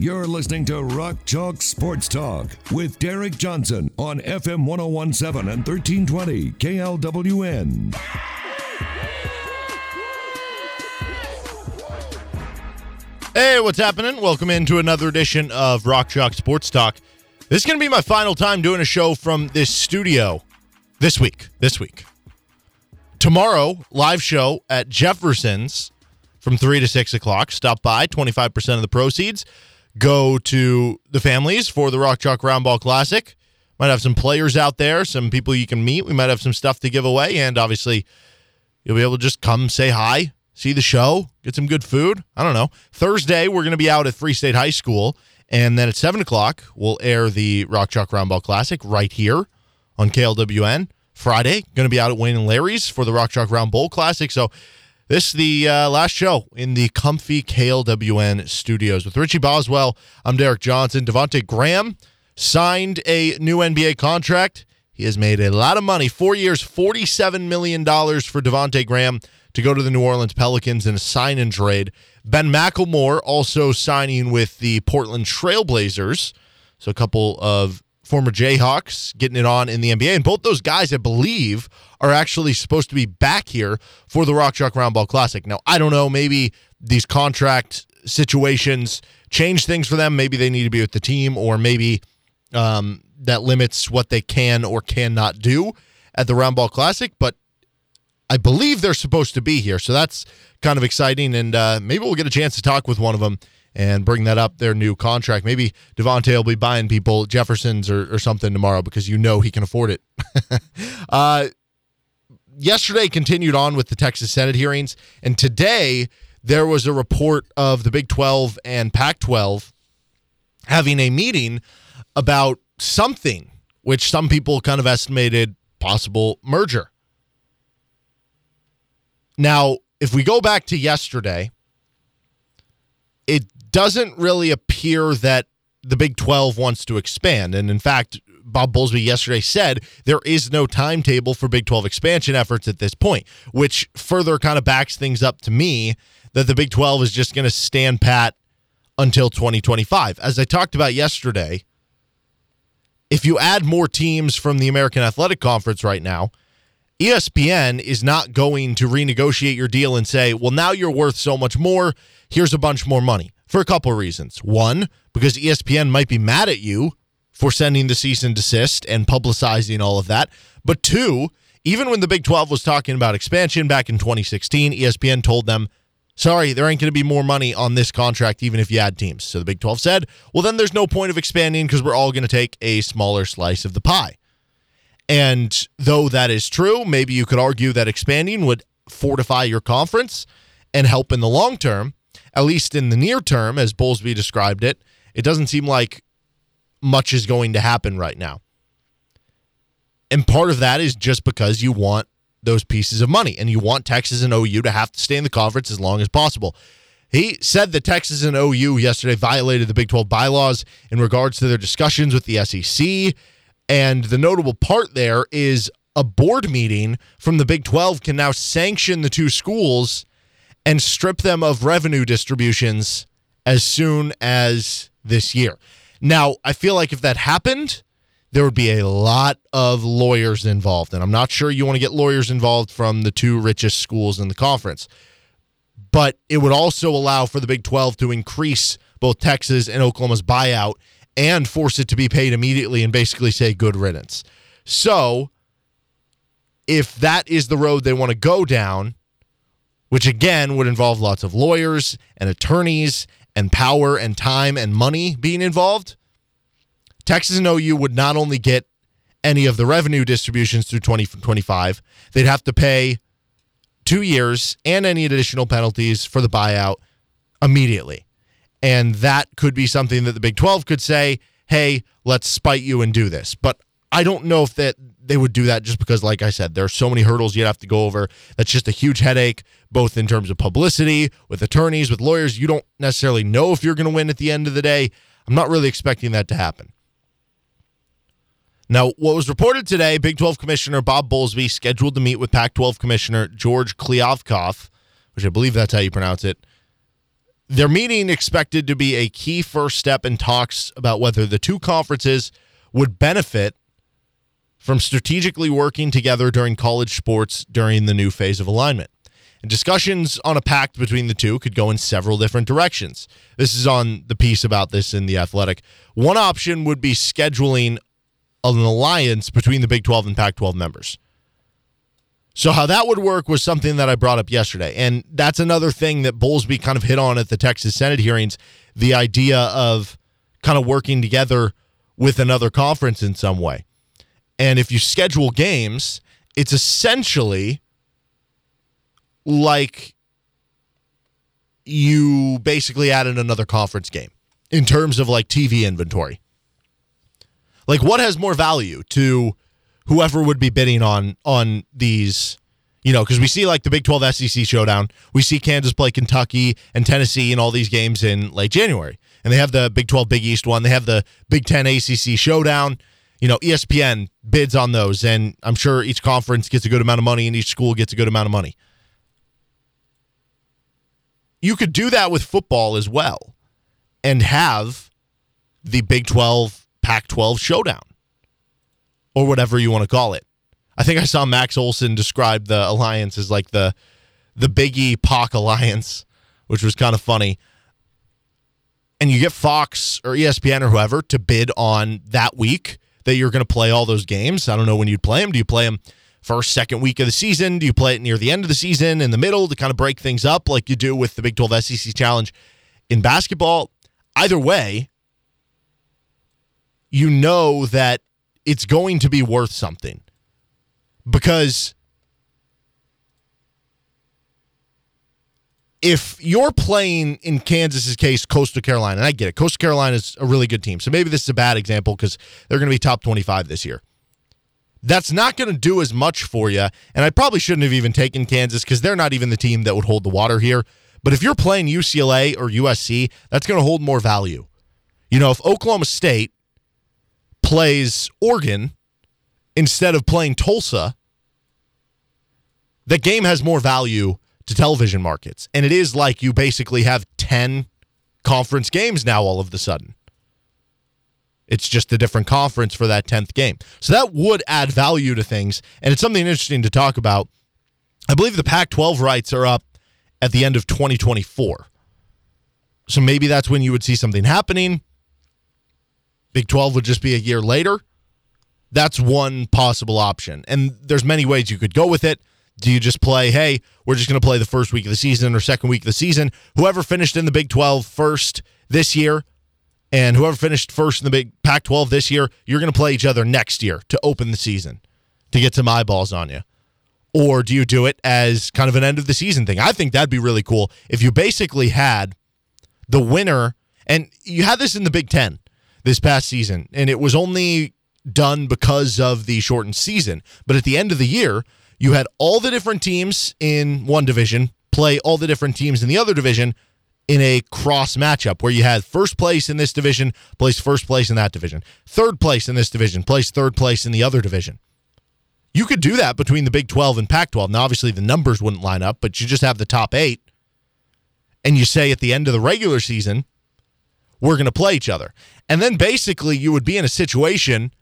You're listening to Rock Chalk Sports Talk with Derek Johnson on FM 1017 and 1320 KLWN. Hey, what's happening? Welcome into another edition of Rock Chalk Sports Talk. This is going to be my final time doing a show from this studio this week. This week. Tomorrow, live show at Jefferson's from 3 to 6 o'clock. Stop by. 25% of the proceeds go to the families for the Rock Chalk Roundball Classic. Might have some players out there, some people you can meet. We might have some stuff to give away. And obviously, you'll be able to just come say hi, see the show, get some good food. I don't know. Thursday, we're going to be out at Free State High School. And then at 7 o'clock, we'll air the Rock Chalk Roundball Classic right here on KLWN. Friday, going to be out at Wayne and Larry's for the Rock Chalk Roundball Classic. So this is the uh, last show in the comfy KLWN studios with Richie Boswell. I'm Derek Johnson. Devonte Graham signed a new NBA contract. He has made a lot of money. Four years, $47 million for Devonte Graham to go to the New Orleans Pelicans in a sign and trade. Ben McLemore also signing with the Portland Trailblazers. So a couple of former Jayhawks getting it on in the NBA. And both those guys, I believe, are actually supposed to be back here for the Rock Chalk Roundball Classic. Now, I don't know, maybe these contract situations change things for them. Maybe they need to be with the team, or maybe um, that limits what they can or cannot do at the Roundball Classic. But I believe they're supposed to be here. So that's kind of exciting. And uh, maybe we'll get a chance to talk with one of them and bring that up their new contract. Maybe Devonte will be buying people Jeffersons or, or something tomorrow because you know he can afford it. uh, yesterday continued on with the Texas Senate hearings, and today there was a report of the Big 12 and Pac 12 having a meeting about something, which some people kind of estimated possible merger. Now, if we go back to yesterday, it doesn't really appear that the Big 12 wants to expand. And in fact, Bob Bowlesby yesterday said there is no timetable for Big 12 expansion efforts at this point, which further kind of backs things up to me that the Big 12 is just going to stand pat until 2025. As I talked about yesterday, if you add more teams from the American Athletic Conference right now, ESPN is not going to renegotiate your deal and say, well, now you're worth so much more. Here's a bunch more money for a couple of reasons. One, because ESPN might be mad at you for sending the cease and desist and publicizing all of that. But two, even when the Big 12 was talking about expansion back in 2016, ESPN told them, sorry, there ain't going to be more money on this contract, even if you add teams. So the Big 12 said, well, then there's no point of expanding because we're all going to take a smaller slice of the pie. And though that is true, maybe you could argue that expanding would fortify your conference and help in the long term, at least in the near term, as Bowlesby described it. It doesn't seem like much is going to happen right now. And part of that is just because you want those pieces of money and you want Texas and OU to have to stay in the conference as long as possible. He said that Texas and OU yesterday violated the Big 12 bylaws in regards to their discussions with the SEC and the notable part there is a board meeting from the Big 12 can now sanction the two schools and strip them of revenue distributions as soon as this year. Now, I feel like if that happened, there would be a lot of lawyers involved. And I'm not sure you want to get lawyers involved from the two richest schools in the conference. But it would also allow for the Big 12 to increase both Texas and Oklahoma's buyout and force it to be paid immediately and basically say good riddance. So, if that is the road they want to go down, which again would involve lots of lawyers and attorneys and power and time and money being involved, Texas and OU would not only get any of the revenue distributions through 2025, they'd have to pay two years and any additional penalties for the buyout immediately. And that could be something that the Big 12 could say, hey, let's spite you and do this. But I don't know if that they would do that just because, like I said, there are so many hurdles you'd have to go over. That's just a huge headache, both in terms of publicity, with attorneys, with lawyers. You don't necessarily know if you're going to win at the end of the day. I'm not really expecting that to happen. Now, what was reported today, Big 12 Commissioner Bob Bowlesby scheduled to meet with Pac 12 Commissioner George Kliavkoff, which I believe that's how you pronounce it. Their meeting expected to be a key first step in talks about whether the two conferences would benefit from strategically working together during college sports during the new phase of alignment. And discussions on a pact between the two could go in several different directions. This is on the piece about this in The Athletic. One option would be scheduling an alliance between the Big 12 and Pac 12 members. So, how that would work was something that I brought up yesterday. And that's another thing that Bowlesby kind of hit on at the Texas Senate hearings the idea of kind of working together with another conference in some way. And if you schedule games, it's essentially like you basically added another conference game in terms of like TV inventory. Like, what has more value to whoever would be bidding on on these? You know, because we see like the Big 12 SEC showdown. We see Kansas play Kentucky and Tennessee in all these games in late January. And they have the Big 12 Big East one. They have the Big 10 ACC showdown. You know, ESPN bids on those. And I'm sure each conference gets a good amount of money and each school gets a good amount of money. You could do that with football as well and have the Big 12 Pac 12 showdown or whatever you want to call it. I think I saw Max Olson describe the alliance as like the the Biggie Pac alliance, which was kind of funny. And you get Fox or ESPN or whoever to bid on that week that you're going to play all those games. I don't know when you'd play them. Do you play them first, second week of the season? Do you play it near the end of the season, in the middle to kind of break things up like you do with the Big 12 SEC Challenge in basketball? Either way, you know that it's going to be worth something because if you're playing in Kansas's case Coastal Carolina, and I get it, Coastal Carolina is a really good team. So maybe this is a bad example because they're going to be top 25 this year. That's not going to do as much for you. And I probably shouldn't have even taken Kansas because they're not even the team that would hold the water here. But if you're playing UCLA or USC, that's going to hold more value. You know, if Oklahoma State plays Oregon instead of playing Tulsa, that game has more value to television markets. And it is like you basically have 10 conference games now all of the sudden. It's just a different conference for that 10th game. So that would add value to things. And it's something interesting to talk about. I believe the Pac 12 rights are up at the end of 2024. So maybe that's when you would see something happening. Big 12 would just be a year later. That's one possible option. And there's many ways you could go with it. Do you just play, hey, we're just going to play the first week of the season or second week of the season? Whoever finished in the Big 12 first this year and whoever finished first in the Big Pac 12 this year, you're going to play each other next year to open the season to get some eyeballs on you. Or do you do it as kind of an end of the season thing? I think that'd be really cool if you basically had the winner, and you had this in the Big Ten this past season, and it was only done because of the shortened season. But at the end of the year, you had all the different teams in one division play all the different teams in the other division in a cross matchup where you had first place in this division plays first place in that division, third place in this division plays third place in the other division. You could do that between the Big 12 and Pac 12. Now, obviously, the numbers wouldn't line up, but you just have the top eight. And you say at the end of the regular season, we're going to play each other. And then basically, you would be in a situation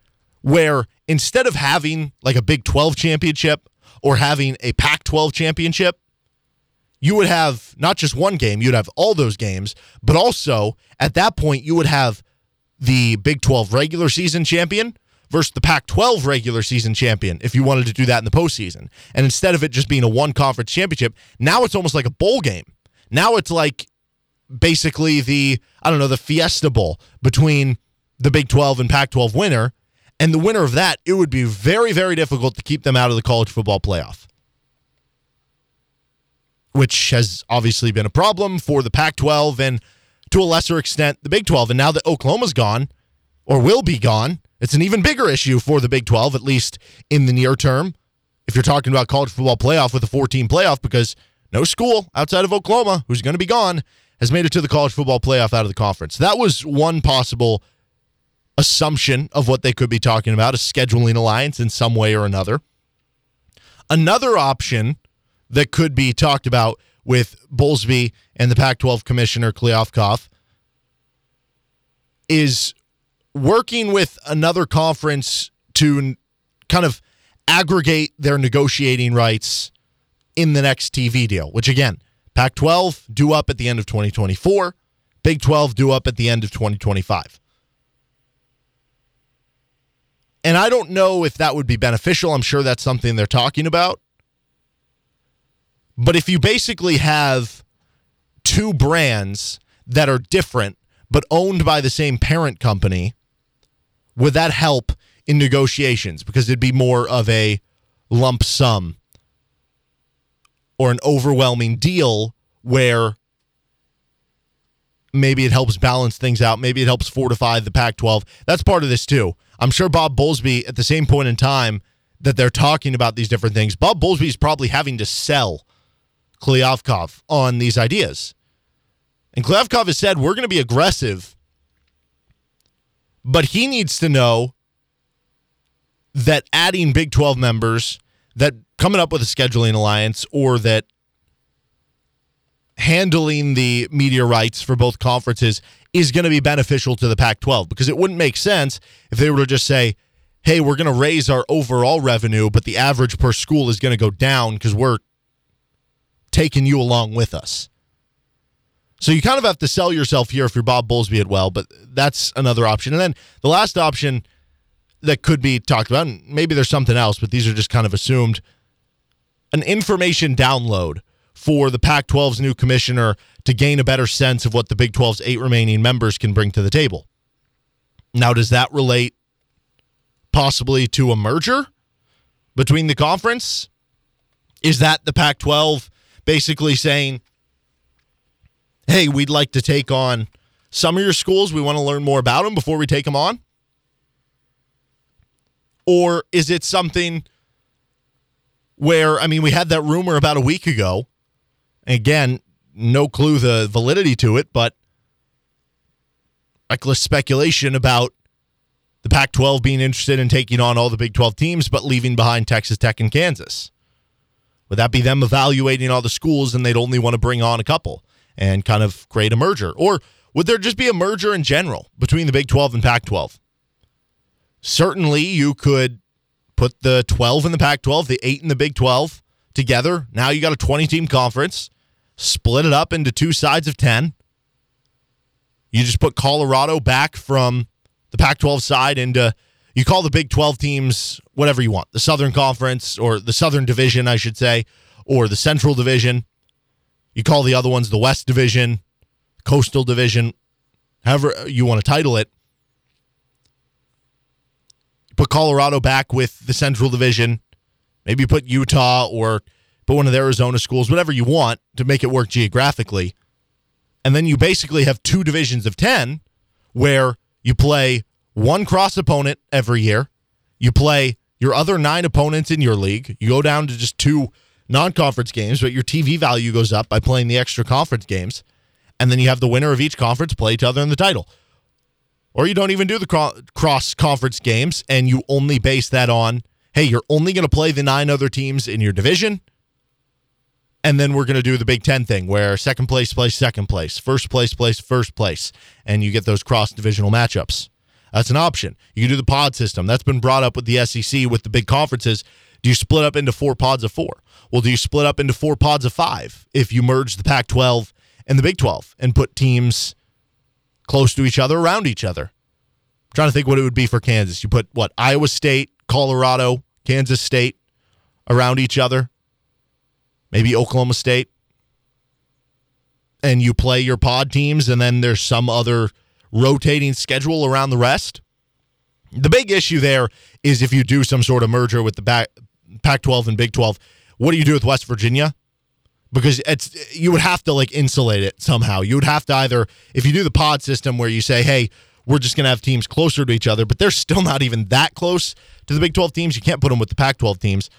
where instead of having like a Big 12 championship or having a Pac 12 championship, you would have not just one game, you'd have all those games, but also at that point, you would have the Big 12 regular season champion versus the Pac 12 regular season champion if you wanted to do that in the postseason. And instead of it just being a one conference championship, now it's almost like a bowl game. Now it's like basically the, I don't know, the Fiesta Bowl between the Big 12 and Pac 12 winner. And the winner of that, it would be very, very difficult to keep them out of the college football playoff, which has obviously been a problem for the Pac 12 and to a lesser extent the Big 12. And now that Oklahoma's gone or will be gone, it's an even bigger issue for the Big 12, at least in the near term. If you're talking about college football playoff with a 14 playoff, because no school outside of Oklahoma, who's going to be gone, has made it to the college football playoff out of the conference. That was one possible assumption of what they could be talking about a scheduling alliance in some way or another. Another option that could be talked about with Bowlesby and the Pac 12 commissioner, Kliavkoff, is working with another conference to kind of aggregate their negotiating rights in the next TV deal, which again, Pac 12 due up at the end of 2024, Big 12 due up at the end of 2025. And I don't know if that would be beneficial. I'm sure that's something they're talking about. But if you basically have two brands that are different but owned by the same parent company, would that help in negotiations? Because it'd be more of a lump sum or an overwhelming deal where maybe it helps balance things out. Maybe it helps fortify the Pac 12. That's part of this too. I'm sure Bob Bowlesby, at the same point in time that they're talking about these different things, Bob Bowlesby is probably having to sell Kliavkoff on these ideas. And Kliavkoff has said, we're going to be aggressive, but he needs to know that adding Big 12 members, that coming up with a scheduling alliance, or that handling the media rights for both conferences is going to be beneficial to the Pac 12 because it wouldn't make sense if they were to just say, hey, we're going to raise our overall revenue, but the average per school is going to go down because we're taking you along with us. So you kind of have to sell yourself here if you're Bob Bowlesby at well, but that's another option. And then the last option that could be talked about, and maybe there's something else, but these are just kind of assumed an information download for the Pac 12's new commissioner to gain a better sense of what the Big 12's eight remaining members can bring to the table. Now, does that relate possibly to a merger between the conference? Is that the Pac 12 basically saying, hey, we'd like to take on some of your schools. We want to learn more about them before we take them on? Or is it something where, I mean, we had that rumor about a week ago Again, no clue the validity to it, but reckless speculation about the Pac 12 being interested in taking on all the Big 12 teams, but leaving behind Texas Tech and Kansas. Would that be them evaluating all the schools and they'd only want to bring on a couple and kind of create a merger? Or would there just be a merger in general between the Big 12 and Pac 12? Certainly, you could put the 12 in the Pac 12, the 8 in the Big 12 together. Now you got a 20 team conference split it up into two sides of 10. You just put Colorado back from the Pac 12 side into, you call the Big 12 teams whatever you want the Southern Conference or the Southern Division, I should say, or the Central Division. You call the other ones the West Division, Coastal Division, however you want to title it. Put Colorado back with the Central Division. Maybe put Utah or but one of the Arizona schools, whatever you want to make it work geographically. And then you basically have two divisions of 10 where you play one cross opponent every year. You play your other nine opponents in your league. You go down to just two non conference games, but your TV value goes up by playing the extra conference games. And then you have the winner of each conference play each other in the title. Or you don't even do the cross conference games and you only base that on hey, you're only going to play the nine other teams in your division and then we're going to do the Big Ten thing where second place plays second place, first place plays first place, and you get those cross divisional matchups. That's an option. You can do the pod system. That's been brought up with the SEC with the big conferences. Do you split up into four pods of four? Well, do you split up into four pods of five if you merge the Pac 12 and the Big 12 and put teams close to each other, around each other? I'm trying to think what it would be for Kansas. You put what? Iowa State, Colorado, Kansas State around each other maybe Oklahoma State, and you play your pod teams, and then there's some other rotating schedule around the rest. The big issue there is if you do some sort of merger with the Pac 12 and Big 12, what do you do with West Virginia? because it's you would have to like insulate it somehow. You would have to either if you do the pod system where you say, "Hey, we're just going to have teams closer to each other," but they're still not even that close to the Big 12 teams. You can't put them with the Pac 12 teams.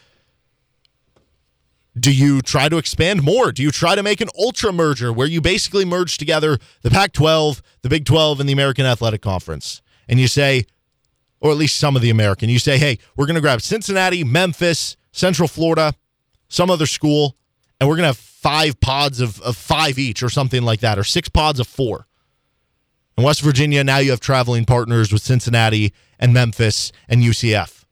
Do you try to expand more? Do you try to make an ultra merger where you basically merge together the Pac 12, the Big 12, and the American Athletic Conference? And you say, or at least some of the American, you say, hey, we're going to grab Cincinnati, Memphis, Central Florida, some other school, and we're going to have five pods of, of five each or something like that, or six pods of four. In West Virginia, now you have traveling partners with Cincinnati and Memphis and UCF.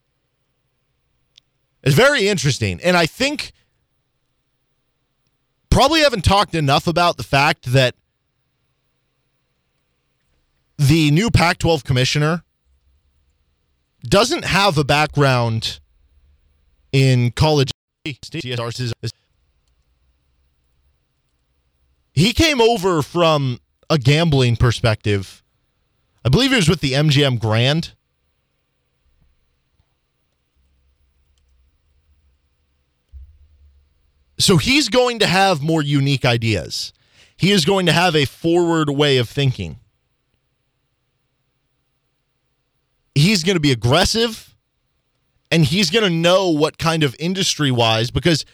It's very interesting. And I think probably haven't talked enough about the fact that the new Pac 12 commissioner doesn't have a background in college. He came over from a gambling perspective. I believe he was with the MGM Grand. So he's going to have more unique ideas. He is going to have a forward way of thinking. He's going to be aggressive and he's going to know what kind of industry wise, because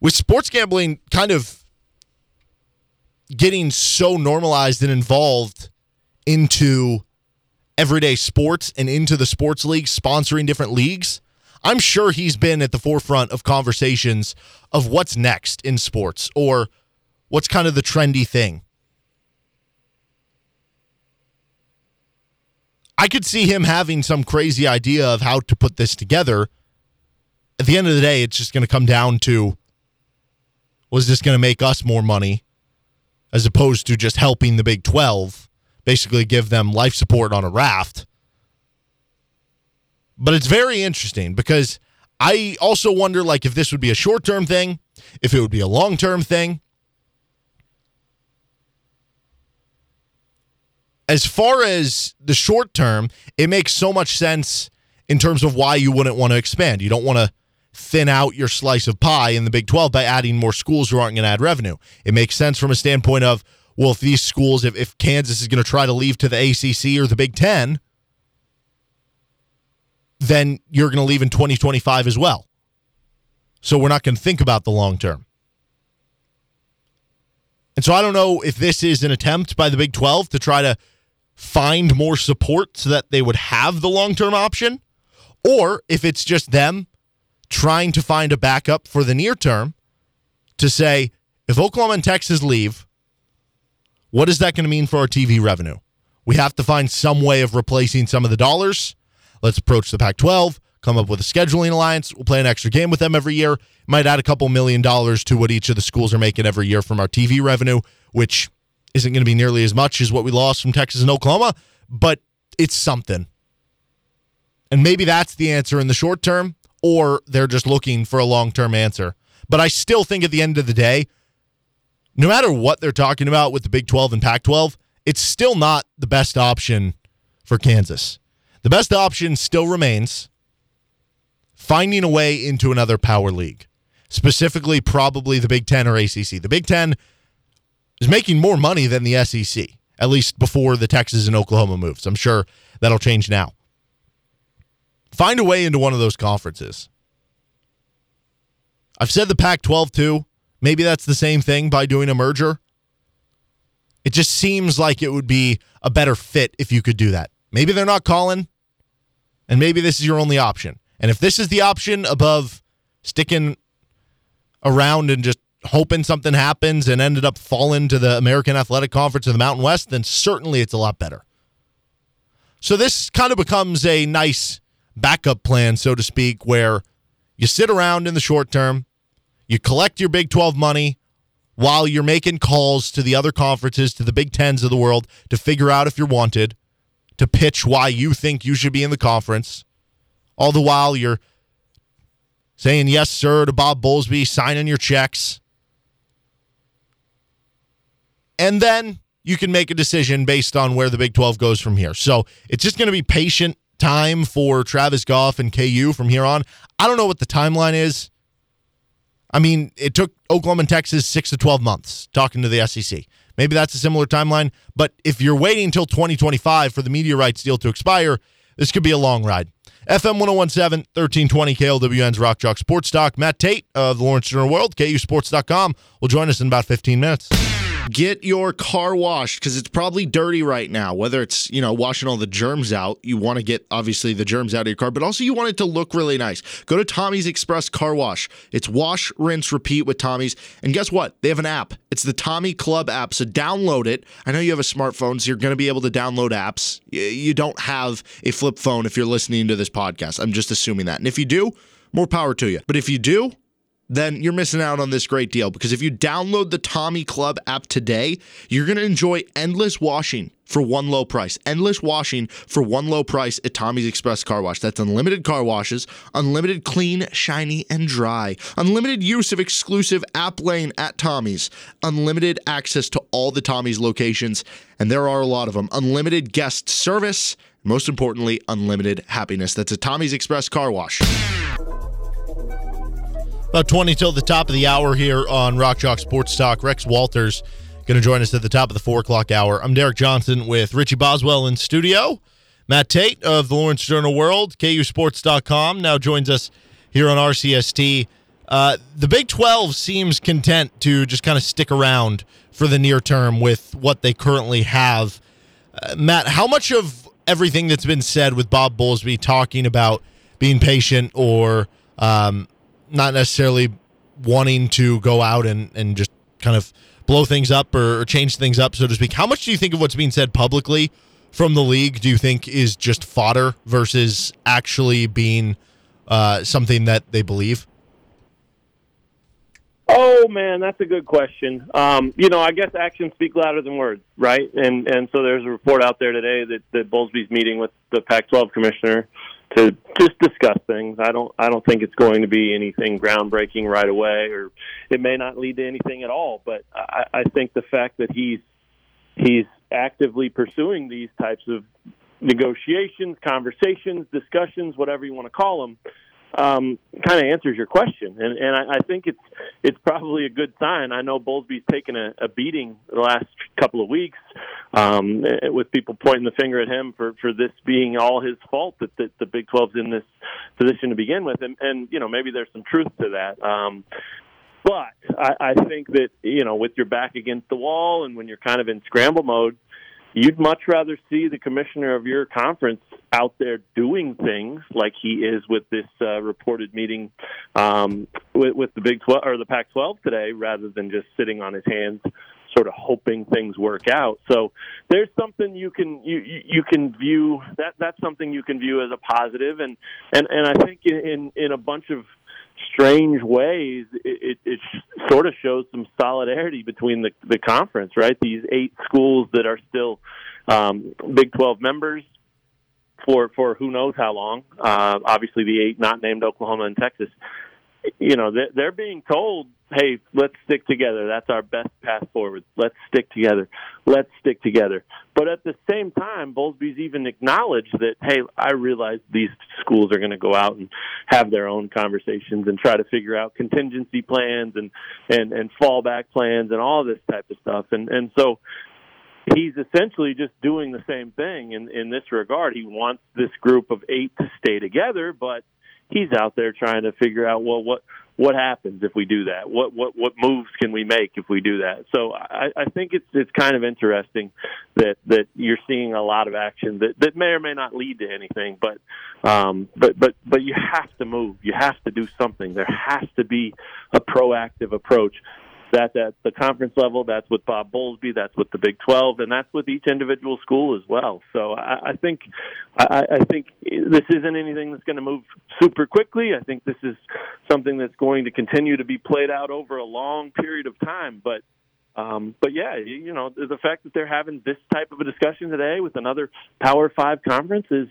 with sports gambling kind of getting so normalized and involved into everyday sports and into the sports leagues, sponsoring different leagues, I'm sure he's been at the forefront of conversations of what's next in sports or what's kind of the trendy thing. I could see him having some crazy idea of how to put this together. At the end of the day, it's just going to come down to was this going to make us more money as opposed to just helping the Big 12, basically give them life support on a raft. But it's very interesting because I also wonder like if this would be a short-term thing, if it would be a long-term thing. As far as the short term, it makes so much sense in terms of why you wouldn't want to expand. You don't want to thin out your slice of pie in the Big 12 by adding more schools who aren't going to add revenue. It makes sense from a standpoint of, well, if these schools, if, if Kansas is going to try to leave to the ACC or the Big 10, then you're going to leave in 2025 as well. So we're not going to think about the long term. And so I don't know if this is an attempt by the Big 12 to try to find more support so that they would have the long term option, or if it's just them trying to find a backup for the near term to say, if Oklahoma and Texas leave, what is that going to mean for our TV revenue? We have to find some way of replacing some of the dollars. Let's approach the Pac 12, come up with a scheduling alliance. We'll play an extra game with them every year. Might add a couple million dollars to what each of the schools are making every year from our TV revenue, which isn't going to be nearly as much as what we lost from Texas and Oklahoma, but it's something. And maybe that's the answer in the short term, or they're just looking for a long term answer. But I still think at the end of the day, no matter what they're talking about with the Big 12 and Pac 12, it's still not the best option for Kansas. The best option still remains finding a way into another power league, specifically, probably the Big 10 or ACC. The Big 10 is making more money than the SEC, at least before the Texas and Oklahoma moves. I'm sure that'll change now. Find a way into one of those conferences. I've said the Pac 12 too. Maybe that's the same thing by doing a merger. It just seems like it would be a better fit if you could do that. Maybe they're not calling, and maybe this is your only option. And if this is the option above sticking around and just hoping something happens and ended up falling to the American Athletic Conference of the Mountain West, then certainly it's a lot better. So this kind of becomes a nice backup plan, so to speak, where you sit around in the short term, you collect your Big 12 money while you're making calls to the other conferences, to the Big Tens of the world to figure out if you're wanted, to pitch why you think you should be in the conference. All the while you're saying yes, sir, to Bob Bowlesby, signing your checks. And then you can make a decision based on where the Big 12 goes from here. So it's just going to be patient time for Travis Goff and KU from here on. I don't know what the timeline is. I mean, it took Oklahoma and Texas six to 12 months talking to the SEC. Maybe that's a similar timeline. But if you're waiting until 2025 for the media rights deal to expire, this could be a long ride. FM 1017, 1320 KLWN's Rock Chalk Sports Talk. Matt Tate of the Lawrence Journal World, KUSports.com, will join us in about 15 minutes get your car washed because it's probably dirty right now. Whether it's, you know, washing all the germs out, you want to get obviously the germs out of your car, but also you want it to look really nice. Go to Tommy's Express Car Wash. It's wash, rinse, repeat with Tommy's. And guess what? They have an app. It's the Tommy Club app. So download it. I know you have a smartphone, so you're going to be able to download apps. You don't have a flip phone if you're listening to this podcast. I'm just assuming that. And if you do, more power to you. But if you do, then you're missing out on this great deal because if you download the Tommy Club app today, you're going to enjoy endless washing for one low price. Endless washing for one low price at Tommy's Express Car Wash. That's unlimited car washes, unlimited clean, shiny, and dry, unlimited use of exclusive app lane at Tommy's, unlimited access to all the Tommy's locations, and there are a lot of them, unlimited guest service, most importantly, unlimited happiness. That's a Tommy's Express Car Wash. About 20 till the top of the hour here on Rock Chalk Sports Talk. Rex Walters going to join us at the top of the four o'clock hour. I'm Derek Johnson with Richie Boswell in studio. Matt Tate of the Lawrence Journal World, KUSports.com, now joins us here on RCST. Uh, the Big 12 seems content to just kind of stick around for the near term with what they currently have. Uh, Matt, how much of everything that's been said with Bob Bowlesby talking about being patient or um, not necessarily wanting to go out and, and just kind of blow things up or, or, change things up, so to speak. How much do you think of what's being said publicly from the league do you think is just fodder versus actually being uh, something that they believe? Oh man, that's a good question. Um, you know, I guess actions speak louder than words, right? And and so there's a report out there today that that Bowlesby's meeting with the Pac-12 commissioner to just discuss things. I don't I don't think it's going to be anything groundbreaking right away, or it may not lead to anything at all. But I, I think the fact that he's he's actively pursuing these types of negotiations, conversations, discussions, whatever you want to call them, um, kind of answers your question, and and I, I think it's it's probably a good sign. I know Bowlesby's taken a, a beating the last couple of weeks, um, with people pointing the finger at him for for this being all his fault that, that the Big 12's in this position to begin with, and and you know maybe there's some truth to that. Um, but I, I think that you know with your back against the wall and when you're kind of in scramble mode, you'd much rather see the commissioner of your conference out there doing things like he is with this uh, reported meeting um, with, with the Big 12 or the Pac-12 today, rather than just sitting on his hands, sort of hoping things work out. So there's something you can you you can view that that's something you can view as a positive, and and and I think in in a bunch of strange ways, it, it, it sort of shows some solidarity between the, the conference, right? These eight schools that are still um, Big 12 members for, for who knows how long. Uh, obviously, the eight not named Oklahoma and Texas you know they're, they're being told hey let's stick together. That's our best path forward. Let's stick together. Let's stick together. But at the same time bowlesby's even acknowledged that hey i realize these schools are going to go out and have their own conversations and try to figure out contingency plans and and and fallback plans and all this type of stuff. And and so he's essentially just doing the same thing in in this regard. He wants this group of eight to stay together but he's out there trying to figure out well what what happens if we do that? What what what moves can we make if we do that? So i i think it's it's kind of interesting that that you're seeing a lot of action that that may or may not lead to anything but um but but but you have to move. You have to do something. There has to be a proactive approach that's at the conference level. That's with Bob Bowlesby. That's with the Big 12, and that's with each individual school as well. So I, I think I, I think this isn't anything that's going to move super quickly. I think this is something that's going to continue to be played out over a long period of time. But um, but yeah, you know, the fact that they're having this type of a discussion today with another Power Five conference is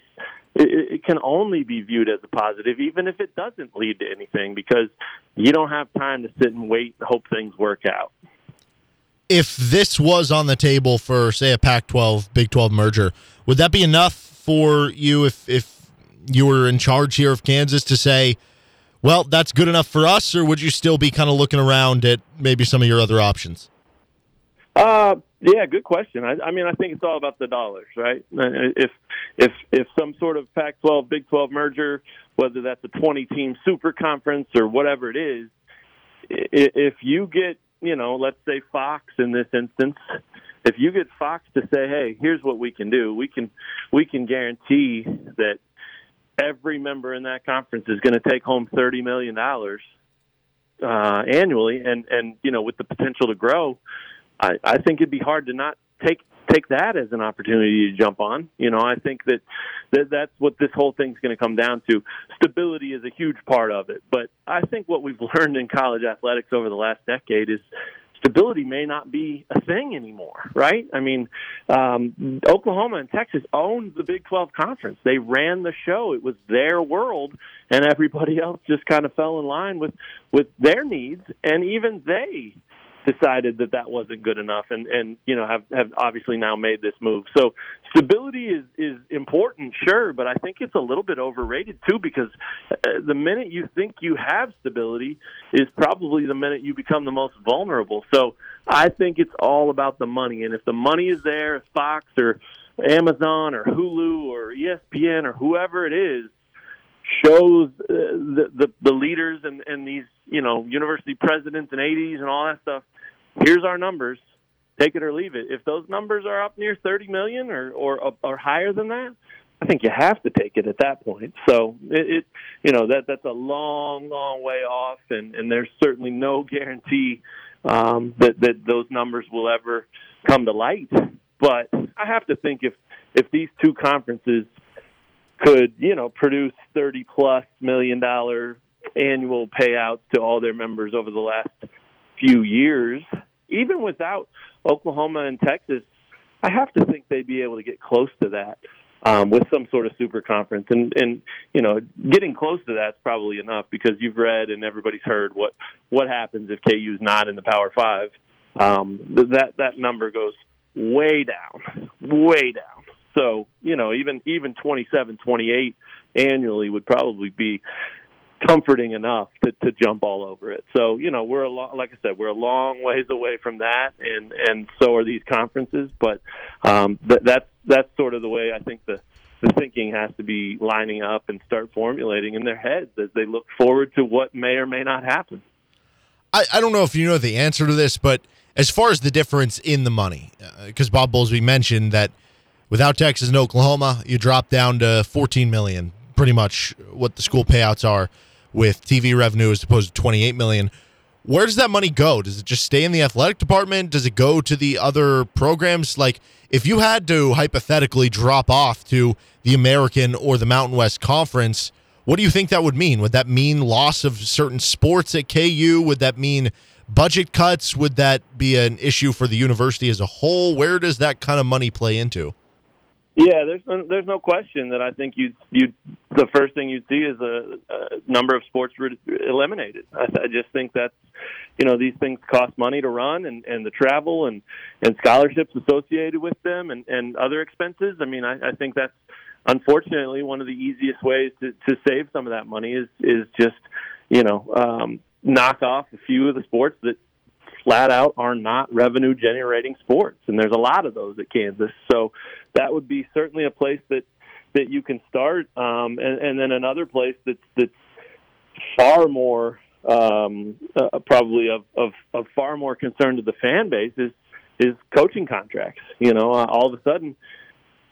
it, it can only be viewed as a positive, even if it doesn't lead to anything, because you don't have time to sit and wait and hope things work out. If this was on the table for, say, a Pac-12 Big 12 merger, would that be enough for you if if you were in charge here of Kansas to say? well, that's good enough for us, or would you still be kind of looking around at maybe some of your other options? Uh, yeah, good question. I, I mean, I think it's all about the dollars, right? If if if some sort of Pac-12 Big 12 merger, whether that's a 20-team super conference or whatever it is, if you get, you know, let's say Fox in this instance, if you get Fox to say, "Hey, here's what we can do. We can we can guarantee that every member in that conference is going to take home 30 million dollars uh, annually and and you know, with the potential to grow, I, I think it'd be hard to not take take that as an opportunity to jump on. You know, I think that, that that's what this whole thing's going to come down to. Stability is a huge part of it, but I think what we've learned in college athletics over the last decade is stability may not be a thing anymore, right? I mean, um, Oklahoma and Texas owned the Big 12 conference. They ran the show. It was their world, and everybody else just kind of fell in line with with their needs, and even they decided that that wasn't good enough and and you know have have obviously now made this move. So stability is is important sure but i think it's a little bit overrated too because uh, the minute you think you have stability is probably the minute you become the most vulnerable. So i think it's all about the money and if the money is there if fox or amazon or hulu or espn or whoever it is shows uh, the, the the leaders and and these you know university presidents and 80s and all that stuff here's our numbers, take it or leave it. If those numbers are up near 30 million or or or higher than that, I think you have to take it at that point. So it, it you know that that's a long, long way off, and and there's certainly no guarantee um, that that those numbers will ever come to light. But I have to think if if these two conferences could you know produce 30 plus million dollar annual payouts to all their members over the last few years, even without Oklahoma and Texas, I have to think they'd be able to get close to that um, with some sort of super conference. And and you know, getting close to that's probably enough because you've read and everybody's heard what what happens if KU's not in the Power Five. Um, that that number goes way down, way down. So you know, even even 27, 28 annually would probably be comforting enough to, to jump all over it. So you know we're a lot, like I said, we're a long ways away from that, and and so are these conferences. But um, th- that's that's sort of the way I think the the thinking has to be lining up and start formulating in their heads as they look forward to what may or may not happen. I, I don't know if you know the answer to this, but as far as the difference in the money, because uh, Bob Bowlesby mentioned that without Texas and Oklahoma, you drop down to 14 million, pretty much what the school payouts are with TV revenue as opposed to 28 million. Where does that money go? Does it just stay in the athletic department? Does it go to the other programs? Like, if you had to hypothetically drop off to the American or the Mountain West Conference, what do you think that would mean? Would that mean loss of certain sports at KU? Would that mean budget cuts? Would that be an issue for the university as a whole? Where does that kind of money play into? Yeah, there's no, there's no question that I think you you the first thing you'd see is a, a number of sports re- eliminated. I, I just think that's you know these things cost money to run and and the travel and and scholarships associated with them and and other expenses. I mean, I, I think that's unfortunately one of the easiest ways to to save some of that money is is just you know um, knock off a few of the sports that flat out are not revenue generating sports, and there's a lot of those at Kansas. So that would be certainly a place that that you can start, um, and, and then another place that's that's far more um, uh, probably of, of of far more concern to the fan base is is coaching contracts. You know, uh, all of a sudden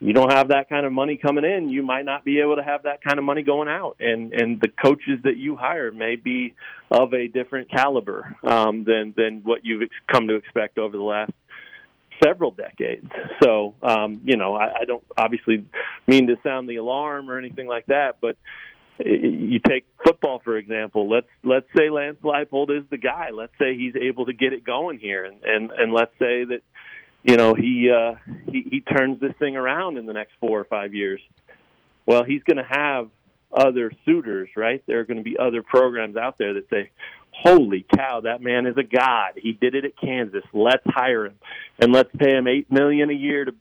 you don't have that kind of money coming in, you might not be able to have that kind of money going out. And and the coaches that you hire may be of a different caliber um, than than what you've come to expect over the last several decades. So um, you know, I, I don't obviously mean to sound the alarm or anything like that, but you take football for example. Let's let's say Lance Leipold is the guy. Let's say he's able to get it going here, and and and let's say that you know he uh, he, he turns this thing around in the next four or five years. Well, he's going to have other suitors, right? There are going to be other programs out there that say, "Holy cow, that man is a god! He did it at Kansas. Let's hire him, and let's pay him eight million a year to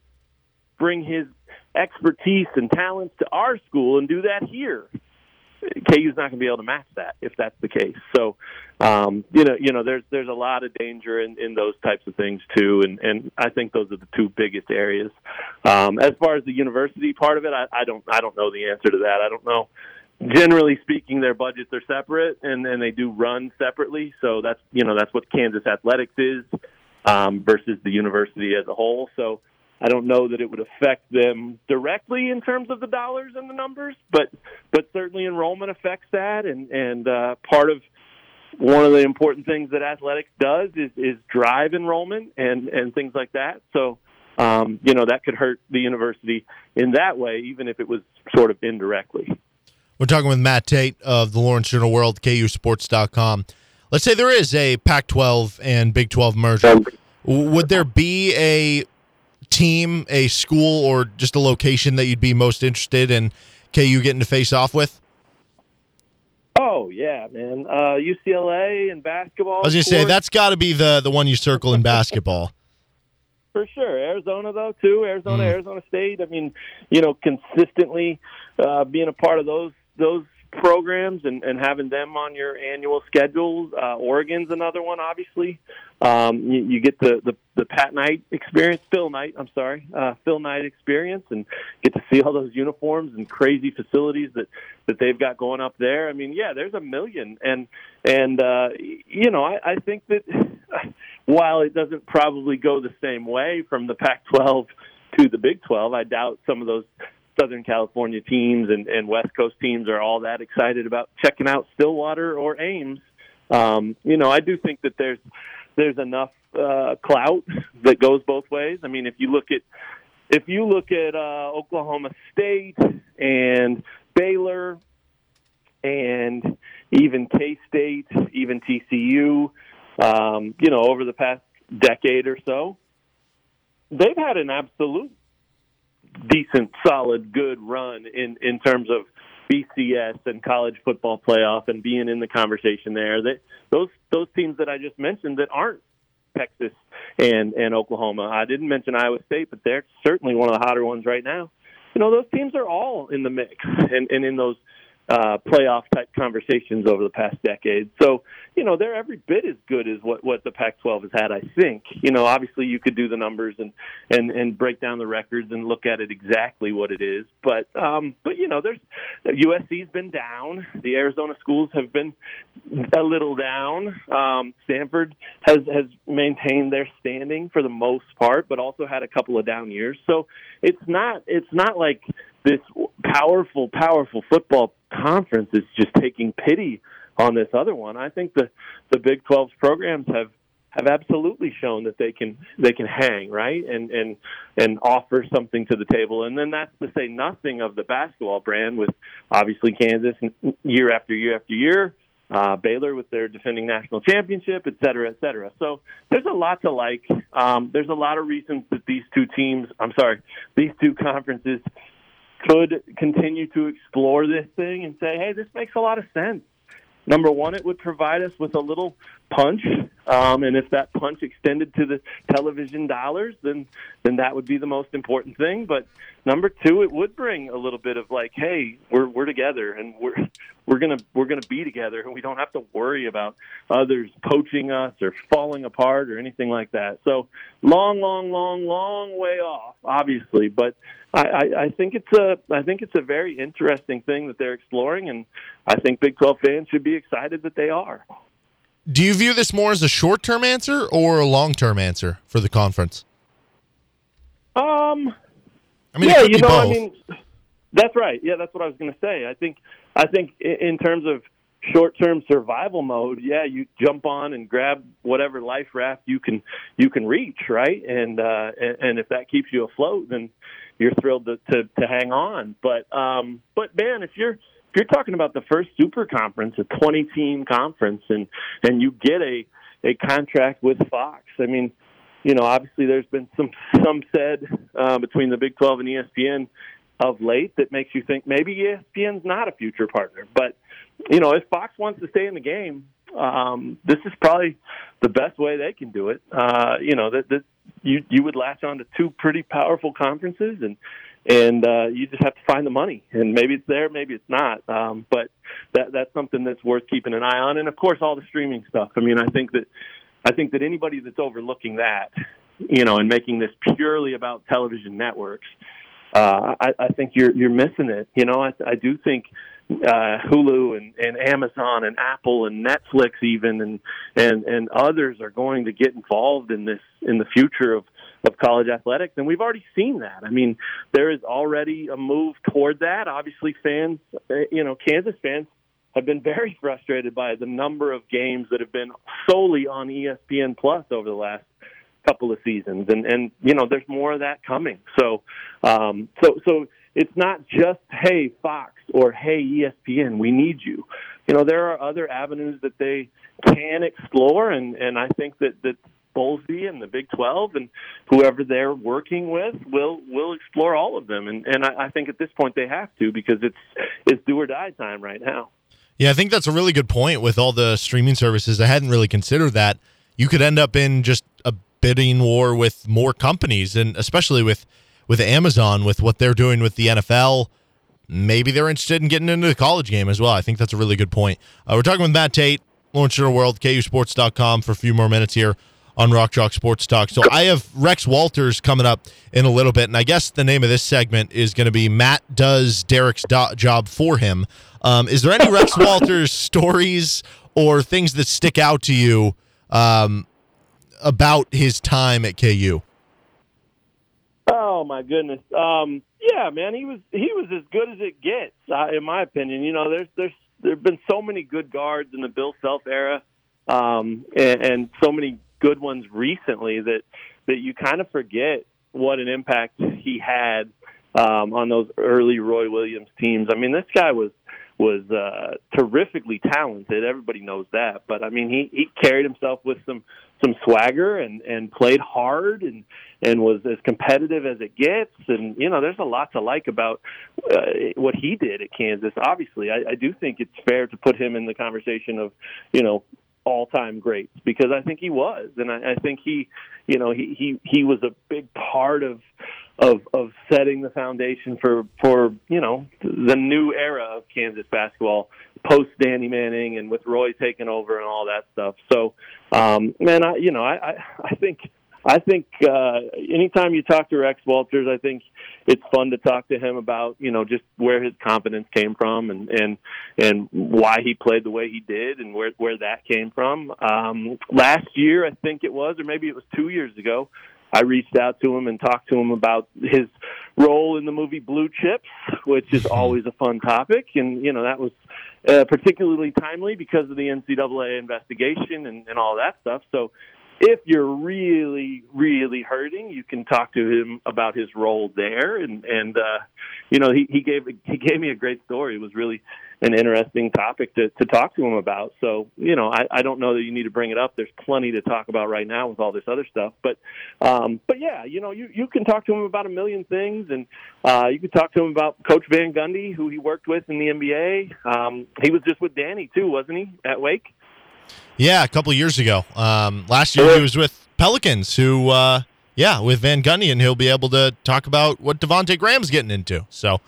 bring his expertise and talents to our school and do that here." KU's not going to be able to match that if that's the case. So, um, you know, you know, there's there's a lot of danger in, in those types of things too, and and I think those are the two biggest areas. Um, as far as the university part of it, I, I don't I don't know the answer to that. I don't know. Generally speaking, their budgets are separate, and and they do run separately. So that's you know that's what Kansas athletics is um, versus the university as a whole. So I don't know that it would affect them directly in terms of the dollars and the numbers, but but certainly enrollment affects that, and and uh, part of one of the important things that athletics does is is drive enrollment and and things like that. So. Um, you know that could hurt the university in that way, even if it was sort of indirectly. We're talking with Matt Tait of the Lawrence Journal World, KUSports.com. Let's say there is a Pac 12 and Big 12 merger. Would there be a team, a school, or just a location that you'd be most interested in KU getting to face off with? Oh yeah, man. Uh, UCLA and basketball. I was gonna say that's got to be the the one you circle in basketball. For sure, Arizona though too. Arizona, mm. Arizona State. I mean, you know, consistently uh, being a part of those those programs and, and having them on your annual schedules. Uh, Oregon's another one, obviously. Um, you, you get the, the, the Pat Knight experience, Phil Knight, I'm sorry, uh, Phil Knight experience, and get to see all those uniforms and crazy facilities that, that they've got going up there. I mean, yeah, there's a million. And, and uh, you know, I, I think that while it doesn't probably go the same way from the Pac 12 to the Big 12, I doubt some of those Southern California teams and, and West Coast teams are all that excited about checking out Stillwater or Ames. Um, you know, I do think that there's there's enough uh, clout that goes both ways. I mean, if you look at if you look at uh, Oklahoma State and Baylor and even K State, even TCU, um, you know, over the past decade or so, they've had an absolute decent, solid, good run in in terms of BCS and college football playoff and being in the conversation there. That those those teams that I just mentioned that aren't Texas and and Oklahoma. I didn't mention Iowa State, but they're certainly one of the hotter ones right now. You know, those teams are all in the mix and, and in those uh, playoff type conversations over the past decade. So, you know, they're every bit as good as what, what the Pac-12 has had. I think. You know, obviously you could do the numbers and and and break down the records and look at it exactly what it is. But um, but you know, there's USC's been down. The Arizona schools have been a little down. Um, Stanford has has maintained their standing for the most part, but also had a couple of down years. So it's not it's not like this powerful, powerful football conference is just taking pity on this other one. I think the the Big 12's programs have have absolutely shown that they can they can hang right and and and offer something to the table. And then that's to say nothing of the basketball brand with obviously Kansas year after year after year. Uh, Baylor with their defending national championship, et cetera, et cetera. So there's a lot to like. Um, there's a lot of reasons that these two teams, I'm sorry, these two conferences could continue to explore this thing and say, hey, this makes a lot of sense. Number one, it would provide us with a little punch, um, and if that punch extended to the television dollars, then then that would be the most important thing. But number two, it would bring a little bit of like, hey, we're we're together, and we're we're gonna we're gonna be together, and we don't have to worry about others poaching us or falling apart or anything like that. So long, long, long, long way off, obviously, but I, I, I think it's a I think it's a very interesting thing that they're exploring, and I think Big Twelve fans should be excited that they are. Do you view this more as a short term answer or a long term answer for the conference? Um, I mean, yeah, you know, both. I mean, that's right. Yeah, that's what I was going to say. I think I think in terms of short-term survival mode, yeah, you jump on and grab whatever life raft you can you can reach, right? And uh, and, if that keeps you afloat, then you're thrilled to, to, to hang on. But um, but man, if you're you're talking about the first super conference, a 20 team conference, and and you get a a contract with Fox, I mean, you know, obviously there's been some some said uh, between the Big 12 and ESPN of late that makes you think maybe ESPN's not a future partner. But you know, if Fox wants to stay in the game, um, this is probably the best way they can do it. Uh, you know, that, that you you would latch on to two pretty powerful conferences and and uh, you just have to find the money and maybe it's there maybe it's not um, but that that's something that's worth keeping an eye on. And of course, all the streaming stuff. I mean, I think that I think that anybody that's overlooking that, you know, and making this purely about television networks, uh, I, I think you're you're missing it. You know, I, I do think uh, Hulu and, and Amazon and Apple and Netflix even and and and others are going to get involved in this in the future of of college athletics and we've already seen that. I mean, there is already a move toward that. Obviously fans, uh, you know, Kansas fans have been very frustrated by the number of games that have been solely on ESPN Plus over the last couple of seasons and and you know there's more of that coming so um so so it's not just hey Fox or hey ESPN we need you you know there are other avenues that they can explore and and I think that that Bowlesby and the Big 12 and whoever they're working with will will explore all of them and and I, I think at this point they have to because it's it's do or die time right now yeah, I think that's a really good point with all the streaming services. I hadn't really considered that. You could end up in just a bidding war with more companies, and especially with with Amazon, with what they're doing with the NFL. Maybe they're interested in getting into the college game as well. I think that's a really good point. Uh, we're talking with Matt Tait, Lawrence Journal World, KUSports.com for a few more minutes here on Rock Chalk Sports Talk. So I have Rex Walters coming up in a little bit, and I guess the name of this segment is going to be Matt does Derek's do- job for him. Um, is there any Rex Walters stories or things that stick out to you um, about his time at KU? Oh my goodness. Um, yeah, man, he was he was as good as it gets, uh, in my opinion. You know, there's there's there've been so many good guards in the Bill Self era, um, and, and so many good ones recently that that you kind of forget what an impact he had um, on those early Roy Williams teams. I mean, this guy was was uh, terrifically talented. Everybody knows that, but I mean, he he carried himself with some some swagger and and played hard and and was as competitive as it gets. And you know, there's a lot to like about uh, what he did at Kansas. Obviously, I, I do think it's fair to put him in the conversation of you know all time greats because I think he was, and I, I think he, you know, he he he was a big part of of of setting the foundation for for you know the new era of Kansas basketball post Danny Manning and with Roy taking over and all that stuff. So, um, man, I you know I I, I think. I think uh, anytime you talk to Rex Walters, I think it's fun to talk to him about you know just where his confidence came from and and and why he played the way he did and where where that came from. Um, last year, I think it was, or maybe it was two years ago. I reached out to him and talked to him about his role in the movie Blue Chips, which is always a fun topic, and you know that was uh, particularly timely because of the NCAA investigation and, and all that stuff. So if you're really really hurting you can talk to him about his role there. And and uh you know he he gave he gave me a great story. It was really an interesting topic to to talk to him about. So you know i i don't know that you need to bring it up. There's plenty to talk about right now with all this other stuff. But um but yeah you know you you can talk to him about a million things. And uh you can talk to him about coach van gundy who he worked with in the nba um he was just with danny too wasn't he at wake yeah, a couple years ago. Um, last year he was with Pelicans, who, uh, yeah, with Van Gundy, and he'll be able to talk about what Devonte Graham's getting into. So,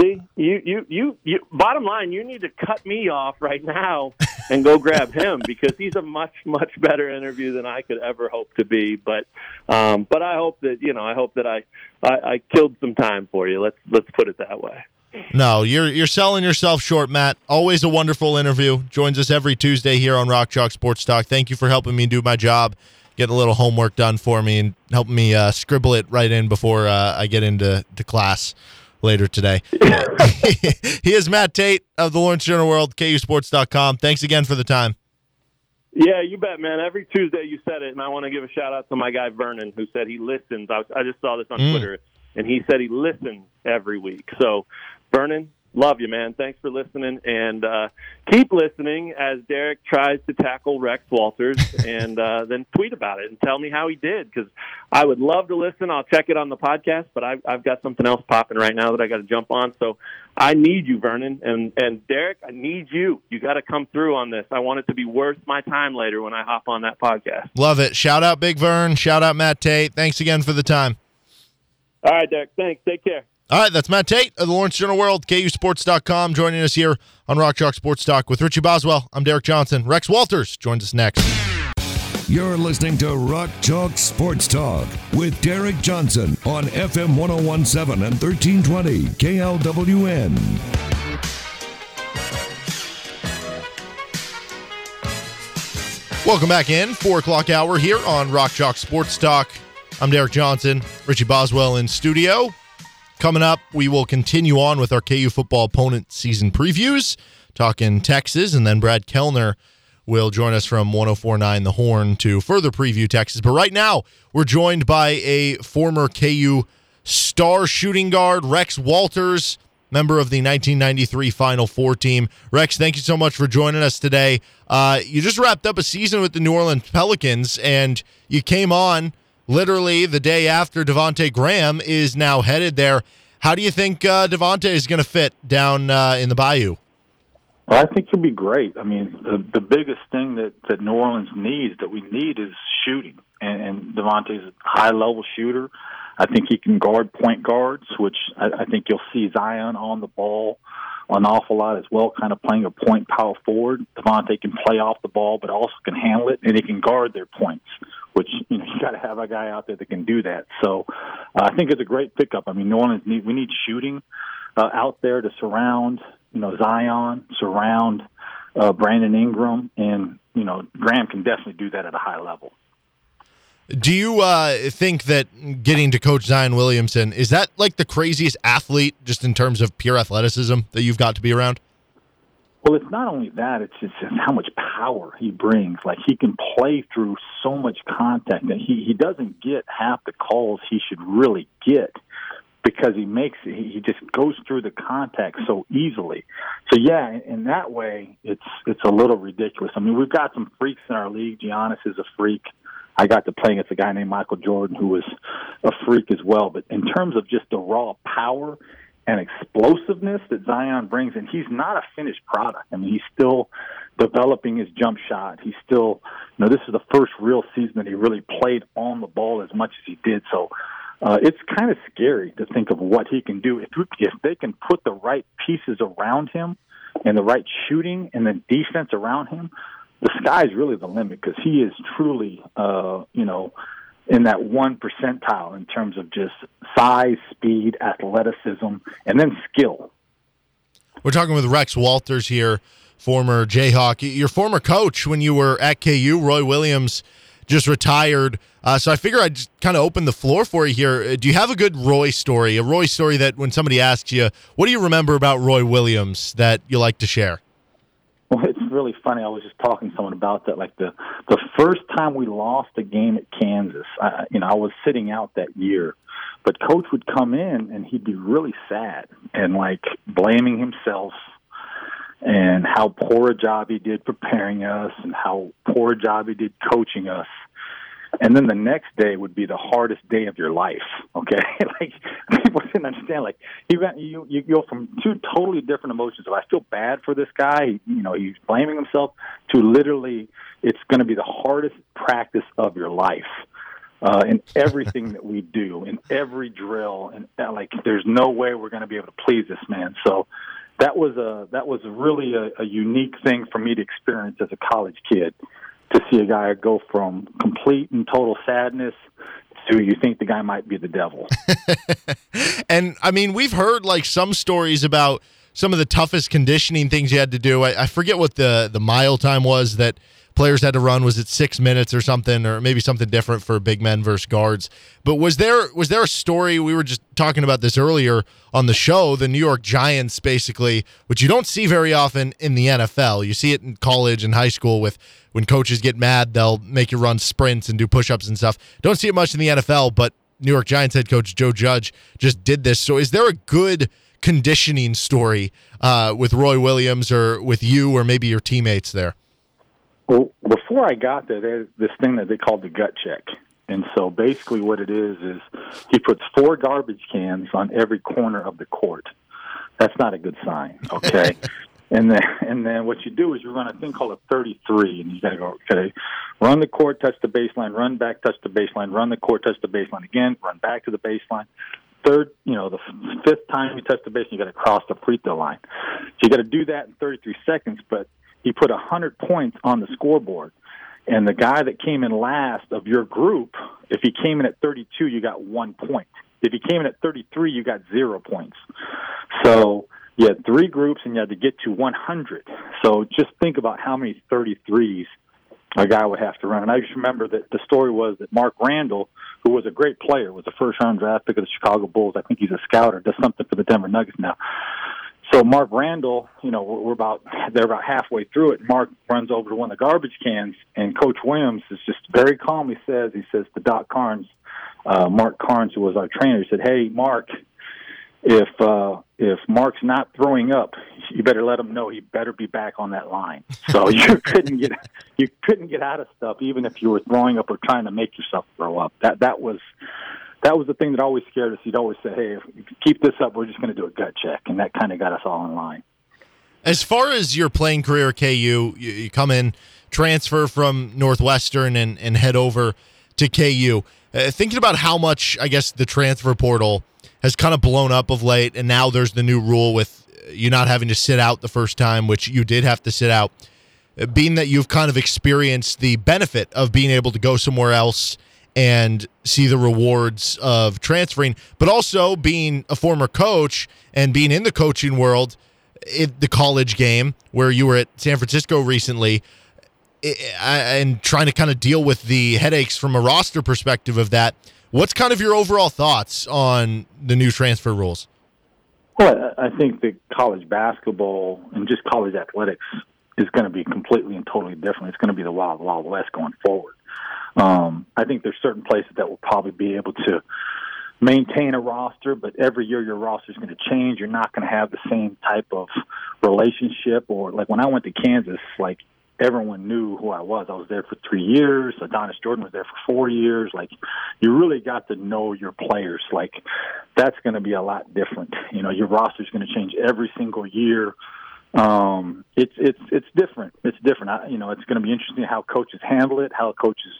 see, you, you, you, you. Bottom line, you need to cut me off right now and go grab him because he's a much, much better interview than I could ever hope to be. But, um, but I hope that you know, I hope that I, I, I killed some time for you. Let's let's put it that way. No, you're you're selling yourself short, Matt. Always a wonderful interview. Joins us every Tuesday here on Rock Chalk Sports Talk. Thank you for helping me do my job, get a little homework done for me, and helping me uh, scribble it right in before uh, I get into to class later today. he is Matt Tait of the Lawrence Journal World, KUSports.com. Thanks again for the time. Yeah, you bet, man. Every Tuesday you said it, and I want to give a shout out to my guy Vernon, who said he listens. I, I just saw this on mm. Twitter, and he said he listens every week. So Vernon, love you, man. Thanks for listening, and uh, keep listening as Derek tries to tackle Rex Walters, and uh, then tweet about it and tell me how he did because I would love to listen. I'll check it on the podcast, but I've, I've got something else popping right now that I got to jump on. So I need you, Vernon, and and Derek. I need you. You got to come through on this. I want it to be worth my time later when I hop on that podcast. Love it. Shout out Big Vern. Shout out Matt Tait. Thanks again for the time. All right, Derek. Thanks. Take care. All right, that's Matt Tait of the Lawrence Journal World, KUSports.com, joining us here on Rock Chalk Sports Talk with Richie Boswell. I'm Derek Johnson. Rex Walters joins us next. You're listening to Rock Chalk Sports Talk with Derek Johnson on FM 1017 and 1320 KLWN. Welcome back in, 4 o'clock hour here on Rock Chalk Sports Talk. I'm Derek Johnson, Richie Boswell in studio. Coming up, we will continue on with our KU football opponent season previews, talking Texas, and then Brad Kellner will join us from 1049 The Horn to further preview Texas. But right now, we're joined by a former KU star shooting guard, Rex Walters, member of the 1993 Final Four team. Rex, thank you so much for joining us today. Uh, you just wrapped up a season with the New Orleans Pelicans, and you came on literally the day after Devonte Graham is now headed there. How do you think uh, Devonte is going to fit down uh, in the Bayou? Well, I think he'll be great. I mean, the, the biggest thing that, that New Orleans needs, that we need, is shooting. And, and Devonte's a high level shooter. I think he can guard point guards, which I, I think you'll see Zion on the ball an awful lot as well, kind of playing a point power forward. Devonte can play off the ball, but also can handle it, and he can guard their points, which you know you got to have a guy out there that can do that. So uh, I think it's a great pickup. I mean, New Orleans need we need shooting uh, out there to surround you know Zion, surround uh, Brandon Ingram, and you know Graham can definitely do that at a high level. Do you uh, think that getting to coach Zion Williamson is that like the craziest athlete just in terms of pure athleticism that you've got to be around? Well, it's not only that; it's just how much power he brings. Like he can play through so much contact, and he he doesn't get half the calls he should really get because he makes he just goes through the contact so easily. So yeah, in that way, it's it's a little ridiculous. I mean, we've got some freaks in our league. Giannis is a freak. I got to play against a guy named Michael Jordan who was a freak as well. But in terms of just the raw power and explosiveness that Zion brings, and he's not a finished product. I mean, he's still developing his jump shot. He's still, you know, this is the first real season that he really played on the ball as much as he did. So uh, it's kind of scary to think of what he can do if if they can put the right pieces around him and the right shooting and the defense around him the sky's really the limit because he is truly, uh, you know, in that one percentile in terms of just size, speed, athleticism, and then skill. We're talking with Rex Walters here, former Jayhawk. Your former coach when you were at KU, Roy Williams, just retired. Uh, so I figure I'd just kind of open the floor for you here. Do you have a good Roy story? A Roy story that when somebody asks you, what do you remember about Roy Williams that you like to share? Really funny. I was just talking to someone about that. Like the the first time we lost a game at Kansas, I, you know, I was sitting out that year, but coach would come in and he'd be really sad and like blaming himself and how poor a job he did preparing us and how poor a job he did coaching us and then the next day would be the hardest day of your life. Okay, like people didn't understand. Like he went, you you go from two totally different emotions. Of I feel bad for this guy. You know, he's blaming himself. To literally, it's going to be the hardest practice of your life. Uh, in everything that we do, in every drill, and uh, like, there's no way we're going to be able to please this man. So, that was a that was really a, a unique thing for me to experience as a college kid to see a guy go from complete and total sadness to you think the guy might be the devil. and I mean, we've heard like some stories about some of the toughest conditioning things you had to do. I, I forget what the the mile time was that players had to run was it six minutes or something or maybe something different for big men versus guards? But was there was there a story we were just talking about this earlier on the show the new york giants basically which you don't see very often in the nfl you see it in college and high school with when coaches get mad they'll make you run sprints and do push-ups and stuff. Don't see it much in the nfl but new york giants head coach joe judge just did this. So is there a good conditioning story uh, with roy williams or with you or maybe your teammates there well, before I got there, there's this thing that they called the gut check. And so basically what it is is he puts four garbage cans on every corner of the court. That's not a good sign, okay? and then and then what you do is you run a thing called a 33 and you got to go okay, run the court, touch the baseline, run back, touch the baseline, run the court, touch the baseline again, run back to the baseline. third, you know, the fifth time you touch the base, you got to cross the free throw line. So you got to do that in 33 seconds. But he put 100 points on the scoreboard. And the guy that came in last of your group, if he came in at 32, you got one point. If he came in at 33, you got zero points. So you had three groups and you had to get to 100. So just think about how many 33s a guy would have to run. And I just remember that the story was that Mark Randall, who was a great player, was a first round draft pick of the Chicago Bulls. I think he's a scout or does something for the Denver Nuggets now. So Mark Randall, you know, we're about they're about halfway through it. Mark runs over to one of the garbage cans, and Coach Williams is just very calmly says, he says to Doc Carnes, uh, Mark Carnes, who was our trainer, he said, "Hey, Mark, if uh, if Mark's not throwing up, you better let him know he better be back on that line. So you couldn't get you couldn't get out of stuff even if you were throwing up or trying to make yourself throw up. That that was that was the thing that always scared us. He'd always say, "Hey, if you keep this up, we're just going to do a gut check," and that kind of got us all in line. As far as your playing career KU, you, you come in, transfer from Northwestern, and, and head over to KU. Uh, thinking about how much, I guess, the transfer portal has kind of blown up of late, and now there's the new rule with you not having to sit out the first time, which you did have to sit out. Uh, being that you've kind of experienced the benefit of being able to go somewhere else and see the rewards of transferring, but also being a former coach and being in the coaching world, in the college game where you were at San Francisco recently, and trying to kind of deal with the headaches from a roster perspective of that. What's kind of your overall thoughts on the new transfer rules? Well, I think that college basketball and just college athletics is going to be completely and totally different. It's going to be the wild, wild west going forward. Um, I think there's certain places that will probably be able to maintain a roster, but every year your roster is going to change. You're not going to have the same type of relationship. Or like when I went to Kansas, like everyone knew who I was. I was there for three years. Adonis Jordan was there for four years. Like, you really got to know your players. Like, that's going to be a lot different. You know, your roster is going to change every single year. Um, it's it's it's different. It's different. I, you know, it's going to be interesting how coaches handle it, how coaches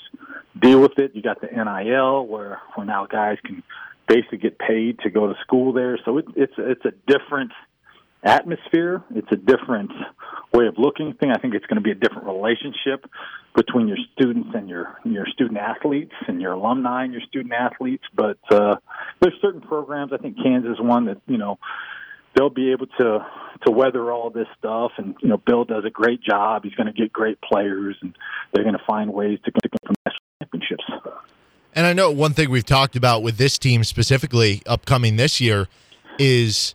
deal with it. You got the NIL where where now guys can basically get paid to go to school there. So it, it's it's a different atmosphere. It's a different way of looking thing. I think it's going to be a different relationship between your students and your your student athletes and your alumni and your student athletes. But uh, there's certain programs. I think Kansas one that you know they'll be able to to weather all this stuff. And you know, Bill does a great job. He's going to get great players, and they're going to find ways to get from championships. And I know one thing we've talked about with this team specifically upcoming this year is